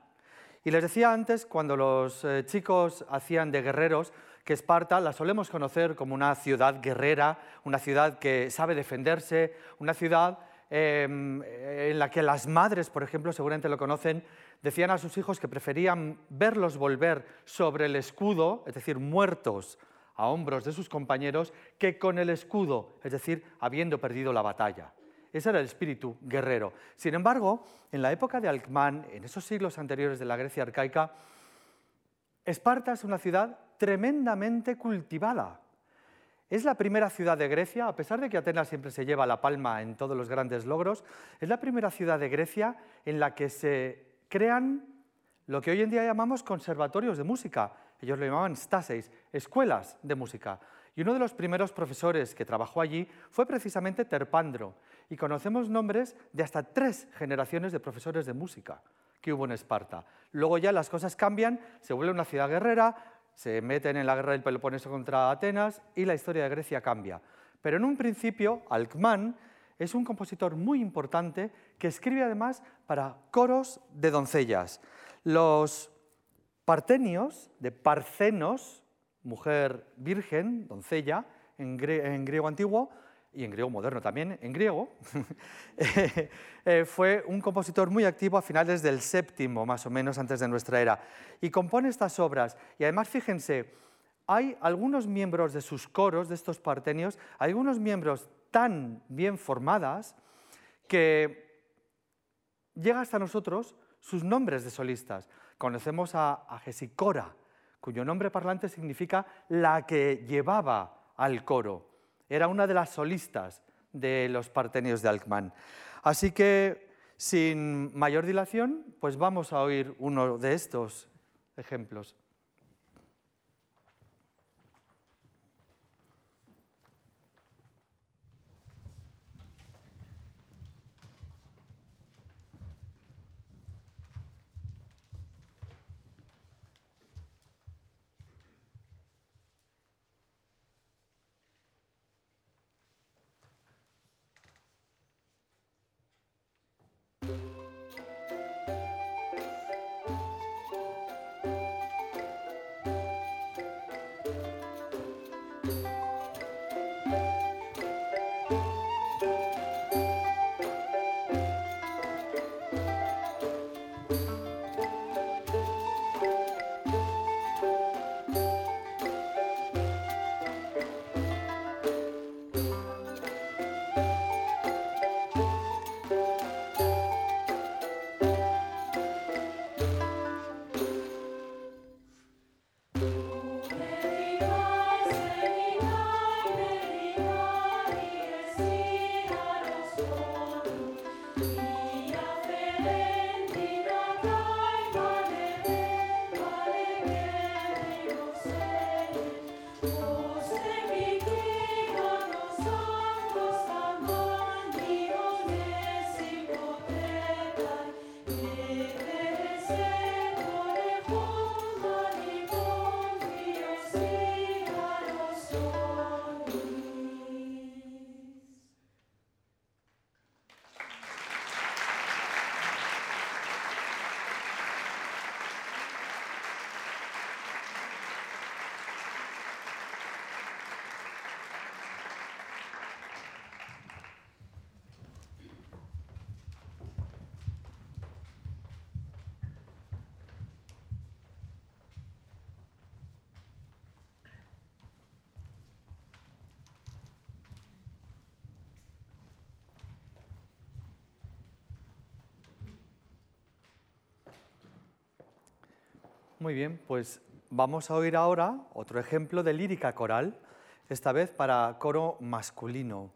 Speaker 2: Y les decía antes, cuando los eh, chicos hacían de guerreros, que Esparta la solemos conocer como una ciudad guerrera, una ciudad que sabe defenderse, una ciudad em, en la que las madres, por ejemplo, seguramente lo conocen, decían a sus hijos que preferían verlos volver sobre el escudo, es decir, muertos a hombros de sus compañeros, que con el escudo, es decir, habiendo perdido la batalla. Ese era el espíritu guerrero. Sin embargo, en la época de Alcmán, en esos siglos anteriores de la Grecia arcaica, Esparta es una ciudad tremendamente cultivada. Es la primera ciudad de Grecia, a pesar de que Atenas siempre se lleva la palma en todos los grandes logros, es la primera ciudad de Grecia en la que se crean lo que hoy en día llamamos conservatorios de música. Ellos lo llamaban staseis, escuelas de música. Y uno de los primeros profesores que trabajó allí fue precisamente Terpandro. Y conocemos nombres de hasta tres generaciones de profesores de música que hubo en Esparta. Luego ya las cosas cambian, se vuelve una ciudad guerrera, se meten en la guerra del Peloponeso contra Atenas y la historia de Grecia cambia. Pero en un principio, Alcmán es un compositor muy importante que escribe además para coros de doncellas. Los partenios de Parcenos, mujer virgen, doncella, en, griego antiguo y en griego moderno también, en griego, eh, fue un compositor muy activo a finales del séptimo, más o menos, antes de nuestra era. Y compone estas obras. Y además, fíjense, hay algunos miembros de sus coros, de estos partenios, algunos miembros tan bien formadas que llega hasta nosotros sus nombres de solistas. Conocemos a, a cuyo nombre parlante significa la que llevaba al coro. Era una de las solistas de los partenios de Alcmán. Así que, sin mayor dilación, pues vamos a oír uno de estos ejemplos. Muy bien, pues vamos a oír ahora otro ejemplo de lírica coral, esta vez para coro masculino.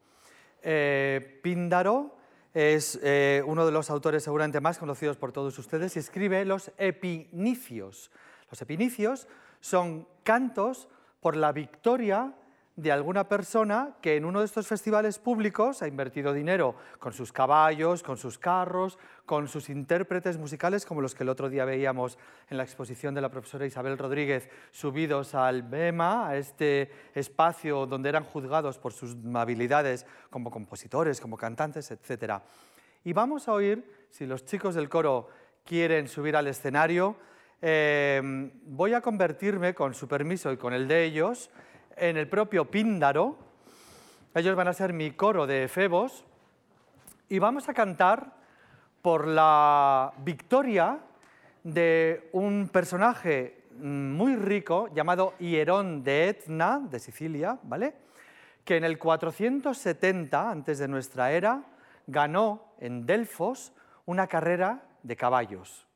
Speaker 2: Eh, Píndaro es eh, uno de los autores seguramente más conocidos por todos ustedes y escribe los epinicios. Los epinicios son cantos por la victoria de alguna persona que en uno de estos festivales públicos ha invertido dinero con sus caballos, con sus carros, con sus intérpretes musicales, como los que el otro día veíamos en la exposición de la profesora Isabel Rodríguez, subidos al BEMA, a este espacio donde eran juzgados por sus habilidades como compositores, como cantantes, etc. Y vamos a oír, si los chicos del coro quieren subir al escenario, eh, voy a convertirme, con su permiso y con el de ellos, en el propio Píndaro. Ellos van a ser mi coro de efebos y vamos a cantar por la victoria de un personaje muy rico llamado Hierón de Etna, de Sicilia, ¿vale? que en el 470 antes de nuestra era ganó en Delfos una carrera de caballos.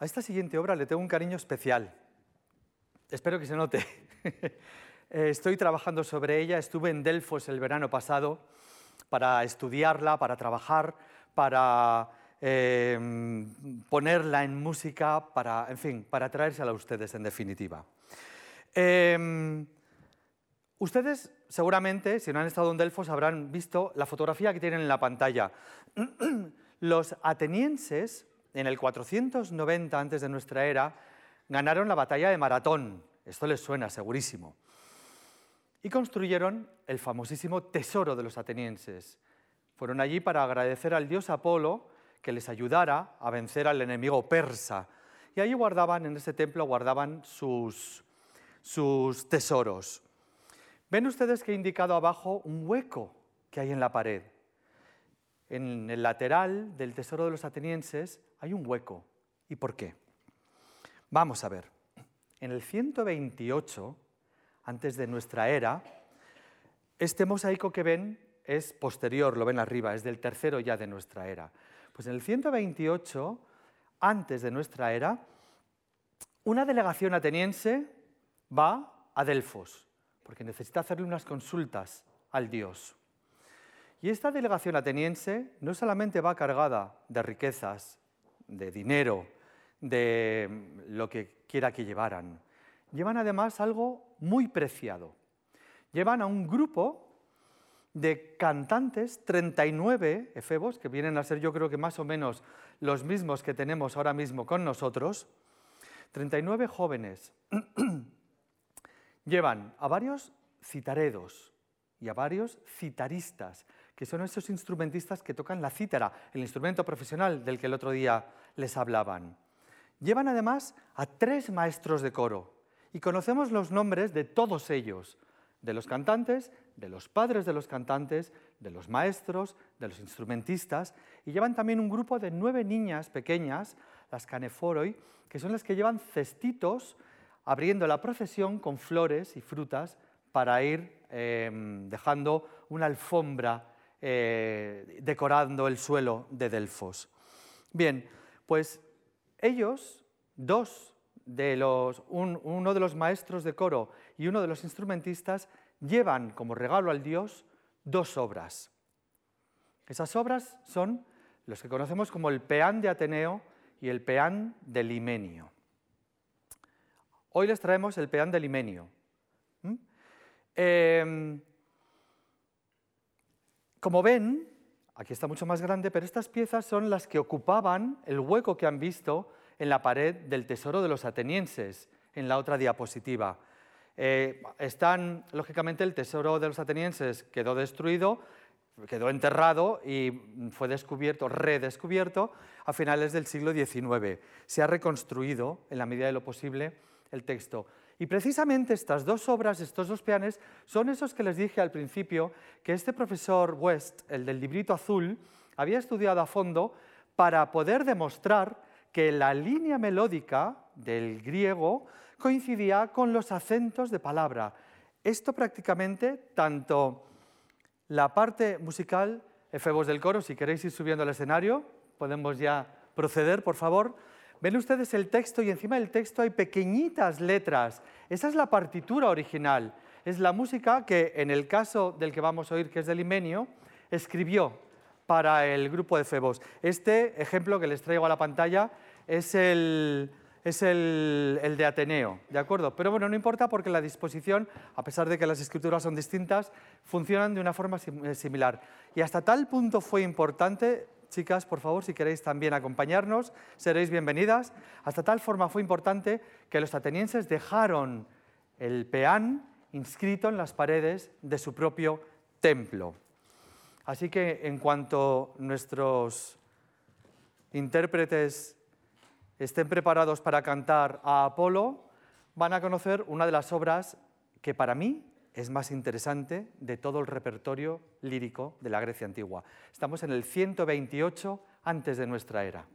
Speaker 2: A esta siguiente obra le tengo un cariño especial. Espero que se note. Eh, estoy trabajando sobre ella, estuve en Delfos el verano pasado para estudiarla, para trabajar, para em, ponerla en música, para, en fin, para traérsela a ustedes en definitiva. Em, ustedes seguramente, si no han estado en Delfos, habrán visto la fotografía que tienen en la pantalla. Los atenienses en el 490 antes de nuestra era, ganaron la batalla de Maratón. Esto les suena segurísimo. Y construyeron el famosísimo tesoro de los atenienses. Fueron allí para agradecer al dios Apolo que les ayudara a vencer al enemigo persa. Y allí guardaban, en ese templo, guardaban sus, sus tesoros. Ven ustedes que he indicado abajo un hueco que hay en la pared. En el lateral del tesoro de los atenienses hay un hueco. ¿Y por qué? Vamos a ver. En el 128, antes de nuestra era, este mosaico que ven es posterior, lo ven arriba, es del tercero ya de nuestra era. Pues en el 128, antes de nuestra era, una delegación ateniense va a Delfos, porque necesita hacerle unas consultas al dios. Y esta delegación ateniense no solamente va cargada de riquezas, de dinero, de lo que quiera que llevaran. Llevan además algo muy preciado. Llevan a un grupo de cantantes, 39 efebos, que vienen a ser yo creo que más o menos los mismos que tenemos ahora mismo con nosotros, 39 jóvenes. Llevan a varios citaredos y a varios citaristas, que son esos instrumentistas que tocan la cítara, el instrumento profesional del que el otro día les hablaban. Llevan además a tres maestros de coro y conocemos los nombres de todos ellos, de los cantantes, de los padres de los cantantes, de los maestros, de los instrumentistas, y llevan también un grupo de nueve niñas pequeñas, las caneforoi, que son las que llevan cestitos abriendo la procesión con flores y frutas para ir em, dejando una alfombra eh, decorando el suelo de Delfos. Bien, pues ellos, dos de los, uno de los maestros de coro y uno de los instrumentistas, llevan como regalo al Dios dos obras. Esas obras son los que conocemos como el peán de Ateneo y el peán de Limenio. Hoy les traemos el peán de Limenio. ¿Mm? Em, como ven, aquí está mucho más grande, pero estas piezas son las que ocupaban el hueco que han visto en la pared del tesoro de los atenienses, en la otra diapositiva. Eh, están, lógicamente, el tesoro de los atenienses quedó destruido, quedó enterrado y fue descubierto, redescubierto a finales del siglo XIX. Se ha reconstruido, en la medida de lo posible, el texto. Y precisamente estas dos obras, estos dos peanes, son esos que les dije al principio que este profesor West, el del librito azul, había estudiado a fondo para poder demostrar que la línea melódica del griego coincidía con los acentos de palabra. Esto prácticamente, tanto la parte musical, efebos del coro, si queréis ir subiendo al escenario, podemos ya proceder, por favor. Ven ustedes el texto y encima del texto hay pequeñitas letras. Esa es la partitura original. Es la música que, en el caso del que vamos a oír, que es del Imenio, escribió para el grupo de Febos. Este ejemplo que les traigo a la pantalla es el, es el, de Ateneo, ¿de acuerdo? Pero bueno, no importa porque la disposición, a pesar de que las escrituras son distintas, funcionan de una forma eh, similar. Y hasta tal punto fue importante, chicas, por favor, si queréis también acompañarnos, seréis bienvenidas, hasta tal forma fue importante que los atenienses dejaron el peán inscrito en las paredes de su propio templo. Así que en cuanto nuestros intérpretes estén preparados para cantar a Apolo, van a conocer una de las obras que para mí es más interesante de todo el repertorio lírico de la Grecia antigua. Estamos en el 128 antes de nuestra era.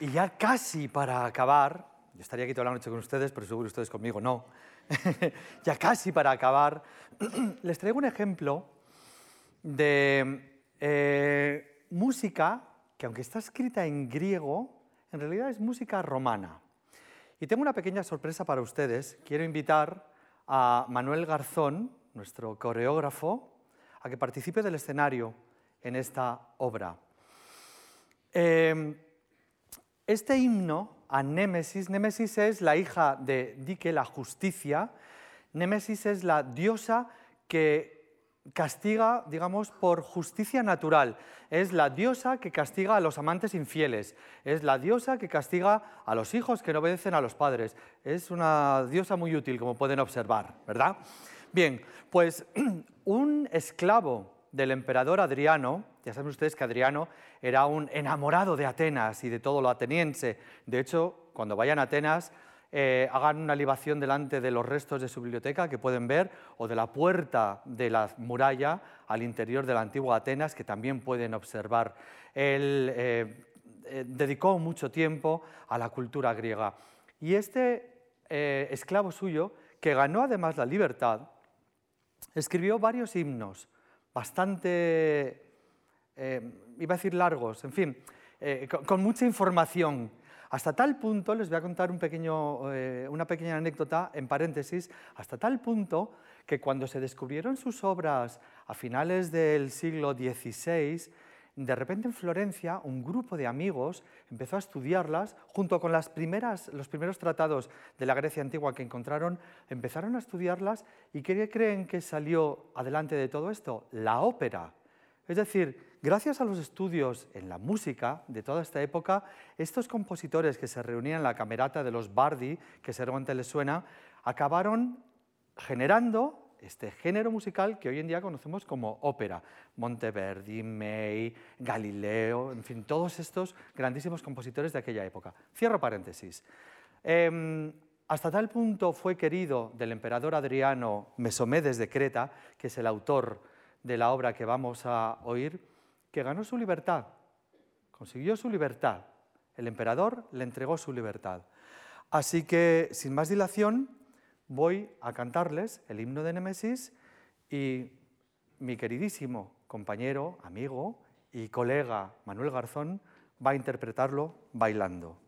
Speaker 2: Y ya casi para acabar, yo estaría aquí toda la noche con ustedes, pero seguro ustedes conmigo no. ya casi para acabar, les traigo un ejemplo de eh, música que aunque está escrita en griego, en realidad es música romana. Y tengo una pequeña sorpresa para ustedes. Quiero invitar a Manuel Garzón, nuestro coreógrafo, a que participe del escenario en esta obra. Eh, este himno a Némesis, Némesis es la hija de Dike, la justicia, Némesis es la diosa que castiga, digamos, por justicia natural. Es la diosa que castiga a los amantes infieles. Es la diosa que castiga a los hijos que no obedecen a los padres. Es una diosa muy útil, como pueden observar, ¿verdad? Bien, pues un esclavo del emperador Adriano, ya saben ustedes que Adriano era un enamorado de Atenas y de todo lo ateniense. De hecho, cuando vayan a Atenas, eh, hagan una libación delante de los restos de su biblioteca que pueden ver, o de la puerta de la muralla al interior de la antigua Atenas que también pueden observar. Él eh, eh, dedicó mucho tiempo a la cultura griega. Y este esclavo suyo, que ganó además la libertad, escribió varios himnos, bastante, iba a decir largos, en fin, con mucha información hasta tal punto, les voy a contar eh, una pequeña anécdota en paréntesis, hasta tal punto que cuando se descubrieron sus obras a finales del siglo XVI, de repente en Florencia un grupo de amigos empezó a estudiarlas junto con las primeras, los primeros tratados de la Grecia antigua que encontraron, empezaron a estudiarlas y ¿qué creen que salió adelante de todo esto? La ópera. Es decir, gracias a los estudios en la música de toda esta época, estos compositores que se reunían en la camerata de los Bardi, que seguramente les suena, acabaron generando este género musical que hoy en día conocemos como ópera. Monteverdi, May, Galileo, en fin, todos estos grandísimos compositores de aquella época. Cierro paréntesis. Em, hasta tal punto fue querido del emperador Adriano Mesomedes de Creta, que es el autor de la obra que vamos a oír, que ganó su libertad, consiguió su libertad. El emperador le entregó su libertad. Así que, sin más dilación, voy a cantarles el himno de Némesis y mi queridísimo compañero, amigo y colega Manuel Garzón va a interpretarlo bailando.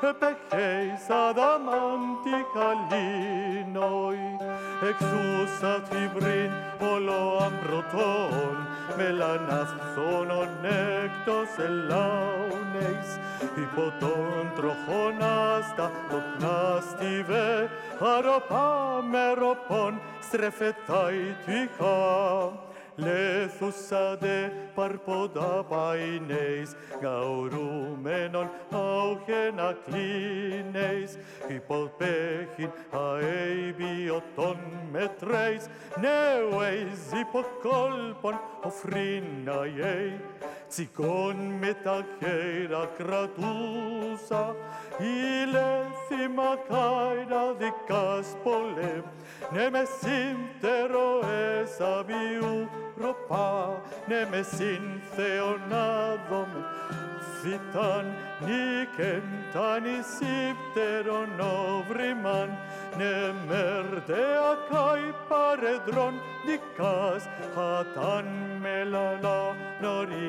Speaker 2: Επεχεις αδαμάντη καλήνοι, εξούσα τη βρήν όλο αμπρωτών, μελανάς φθόνων έκτος ελάουνες, υπό τον τροχονάστα τοκνάστιβε, αρωπά με ροπών στρεφετάει τυχά. Λεθούσα δε παρποντά παϊνέις, γαουρούμενον αουχένα κλίνεις, υποπέχειν αέιβιωτον μετρέις, νέουέις υποκόλπον οφρίναιέι, τσικών με τα χέρα κρατούσα, ηλέθη καίρα δικάς πολέμ, ναι μες σύμπτερο εσαβιού, Ροπα, νε ναι, με σύνθεο νάδομ, φυτάν, νικεντάν, νυ σιπτερών, νο βριμάν, νε ναι, μερδε ακάι παρεδρών, δικάς, χάταν, μελαλά, νε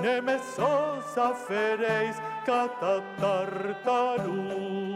Speaker 2: ναι, με σο σαφέρε, κατ' τα τάρτα του.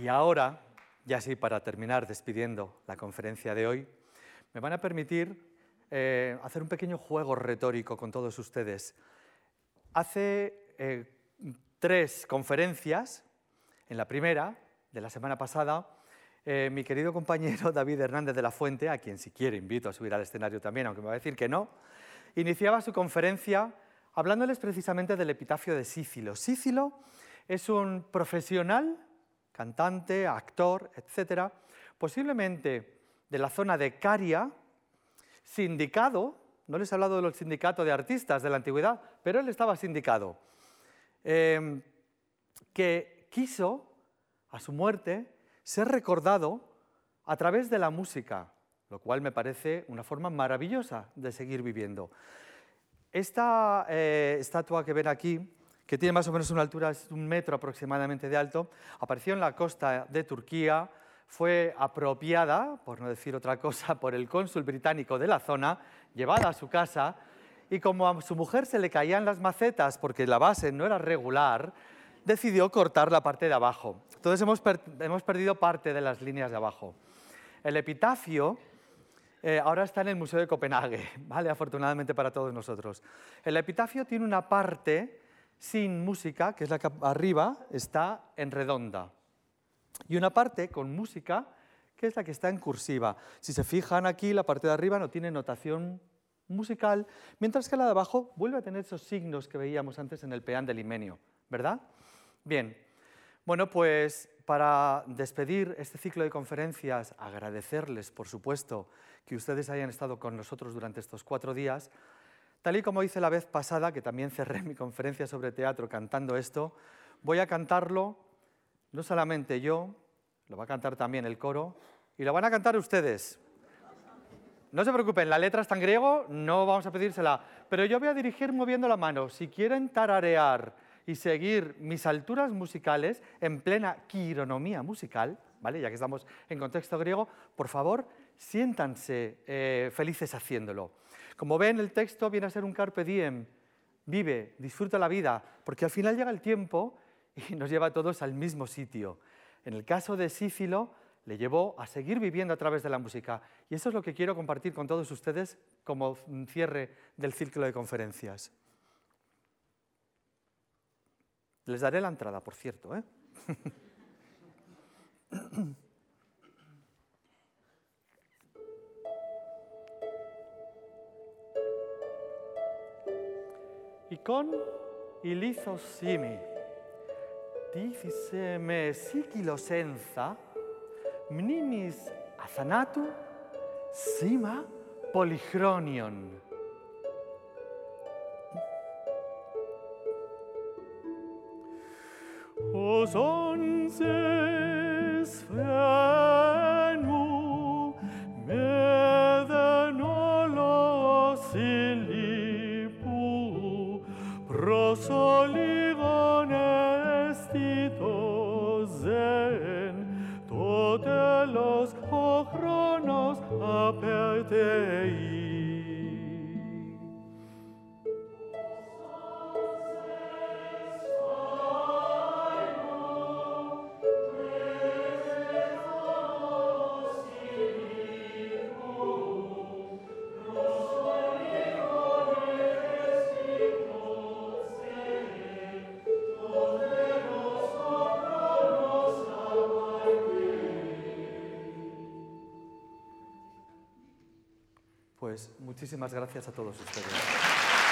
Speaker 2: Y ahora, ya sí, para terminar despidiendo la conferencia de hoy, me van a permitir eh, hacer un pequeño juego retórico con todos ustedes. Hace eh, tres conferencias, en la primera, de la semana pasada, eh, mi querido compañero David Hernández de la Fuente, a quien si quiere invito a subir al escenario también, aunque me va a decir que no, iniciaba su conferencia hablándoles precisamente del epitafio de Sícilo. Sícilo es un profesional, cantante, actor, etcétera, posiblemente de la zona de Caria, sindicado, no les he hablado de los sindicatos de artistas de la antigüedad, pero él estaba sindicado, eh, que quiso, a su muerte, ser recordado a través de la música, lo cual me parece una forma maravillosa de seguir viviendo. Esta eh, estatua que ven aquí, que tiene más o menos una altura de un metro aproximadamente de alto, apareció en la costa de Turquía, fue apropiada, por no decir otra cosa, por el cónsul británico de la zona, llevada a su casa, y como a su mujer se le caían las macetas porque la base no era regular, decidió cortar la parte de abajo. Entonces hemos, hemos perdido parte de las líneas de abajo. El epitafio eh, ahora está en el Museo de Copenhague, ¿vale? afortunadamente para todos nosotros. El epitafio tiene una parte sin música, que es la que arriba está en redonda, y una parte con música, que es la que está en cursiva. Si se fijan aquí, la parte de arriba no tiene notación musical, mientras que la de abajo vuelve a tener esos signos que veíamos antes en el peán del himenio, ¿verdad? Bien, bueno, pues para despedir este ciclo de conferencias, agradecerles, por supuesto, que ustedes hayan estado con nosotros durante estos cuatro días. Tal y como hice la vez pasada, que también cerré mi conferencia sobre teatro cantando esto, voy a cantarlo no solamente yo, lo va a cantar también el coro, y lo van a cantar ustedes. No se preocupen, la letra está en griego, no vamos a pedírsela, pero yo voy a dirigir moviendo la mano. Si quieren tararear y seguir mis alturas musicales en plena quironomía musical, ¿vale? ya que estamos en contexto griego, por favor, siéntanse eh, felices haciéndolo. Como ven, el texto viene a ser un carpe diem, vive, disfruta la vida, porque al final llega el tiempo y nos lleva a todos al mismo sitio. En el caso de Sífilo, le llevó a seguir viviendo a través de la música. Y eso es lo que quiero compartir con todos ustedes como cierre del ciclo de conferencias. Les daré la entrada, por cierto. ¿eh? εικόν η λίθος σήμη. Τύφησε με σύκυλος ένθα, μνήμης αθανάτου, σήμα πολυχρόνιον. Ο ζών te Muchísimas gracias a todos ustedes.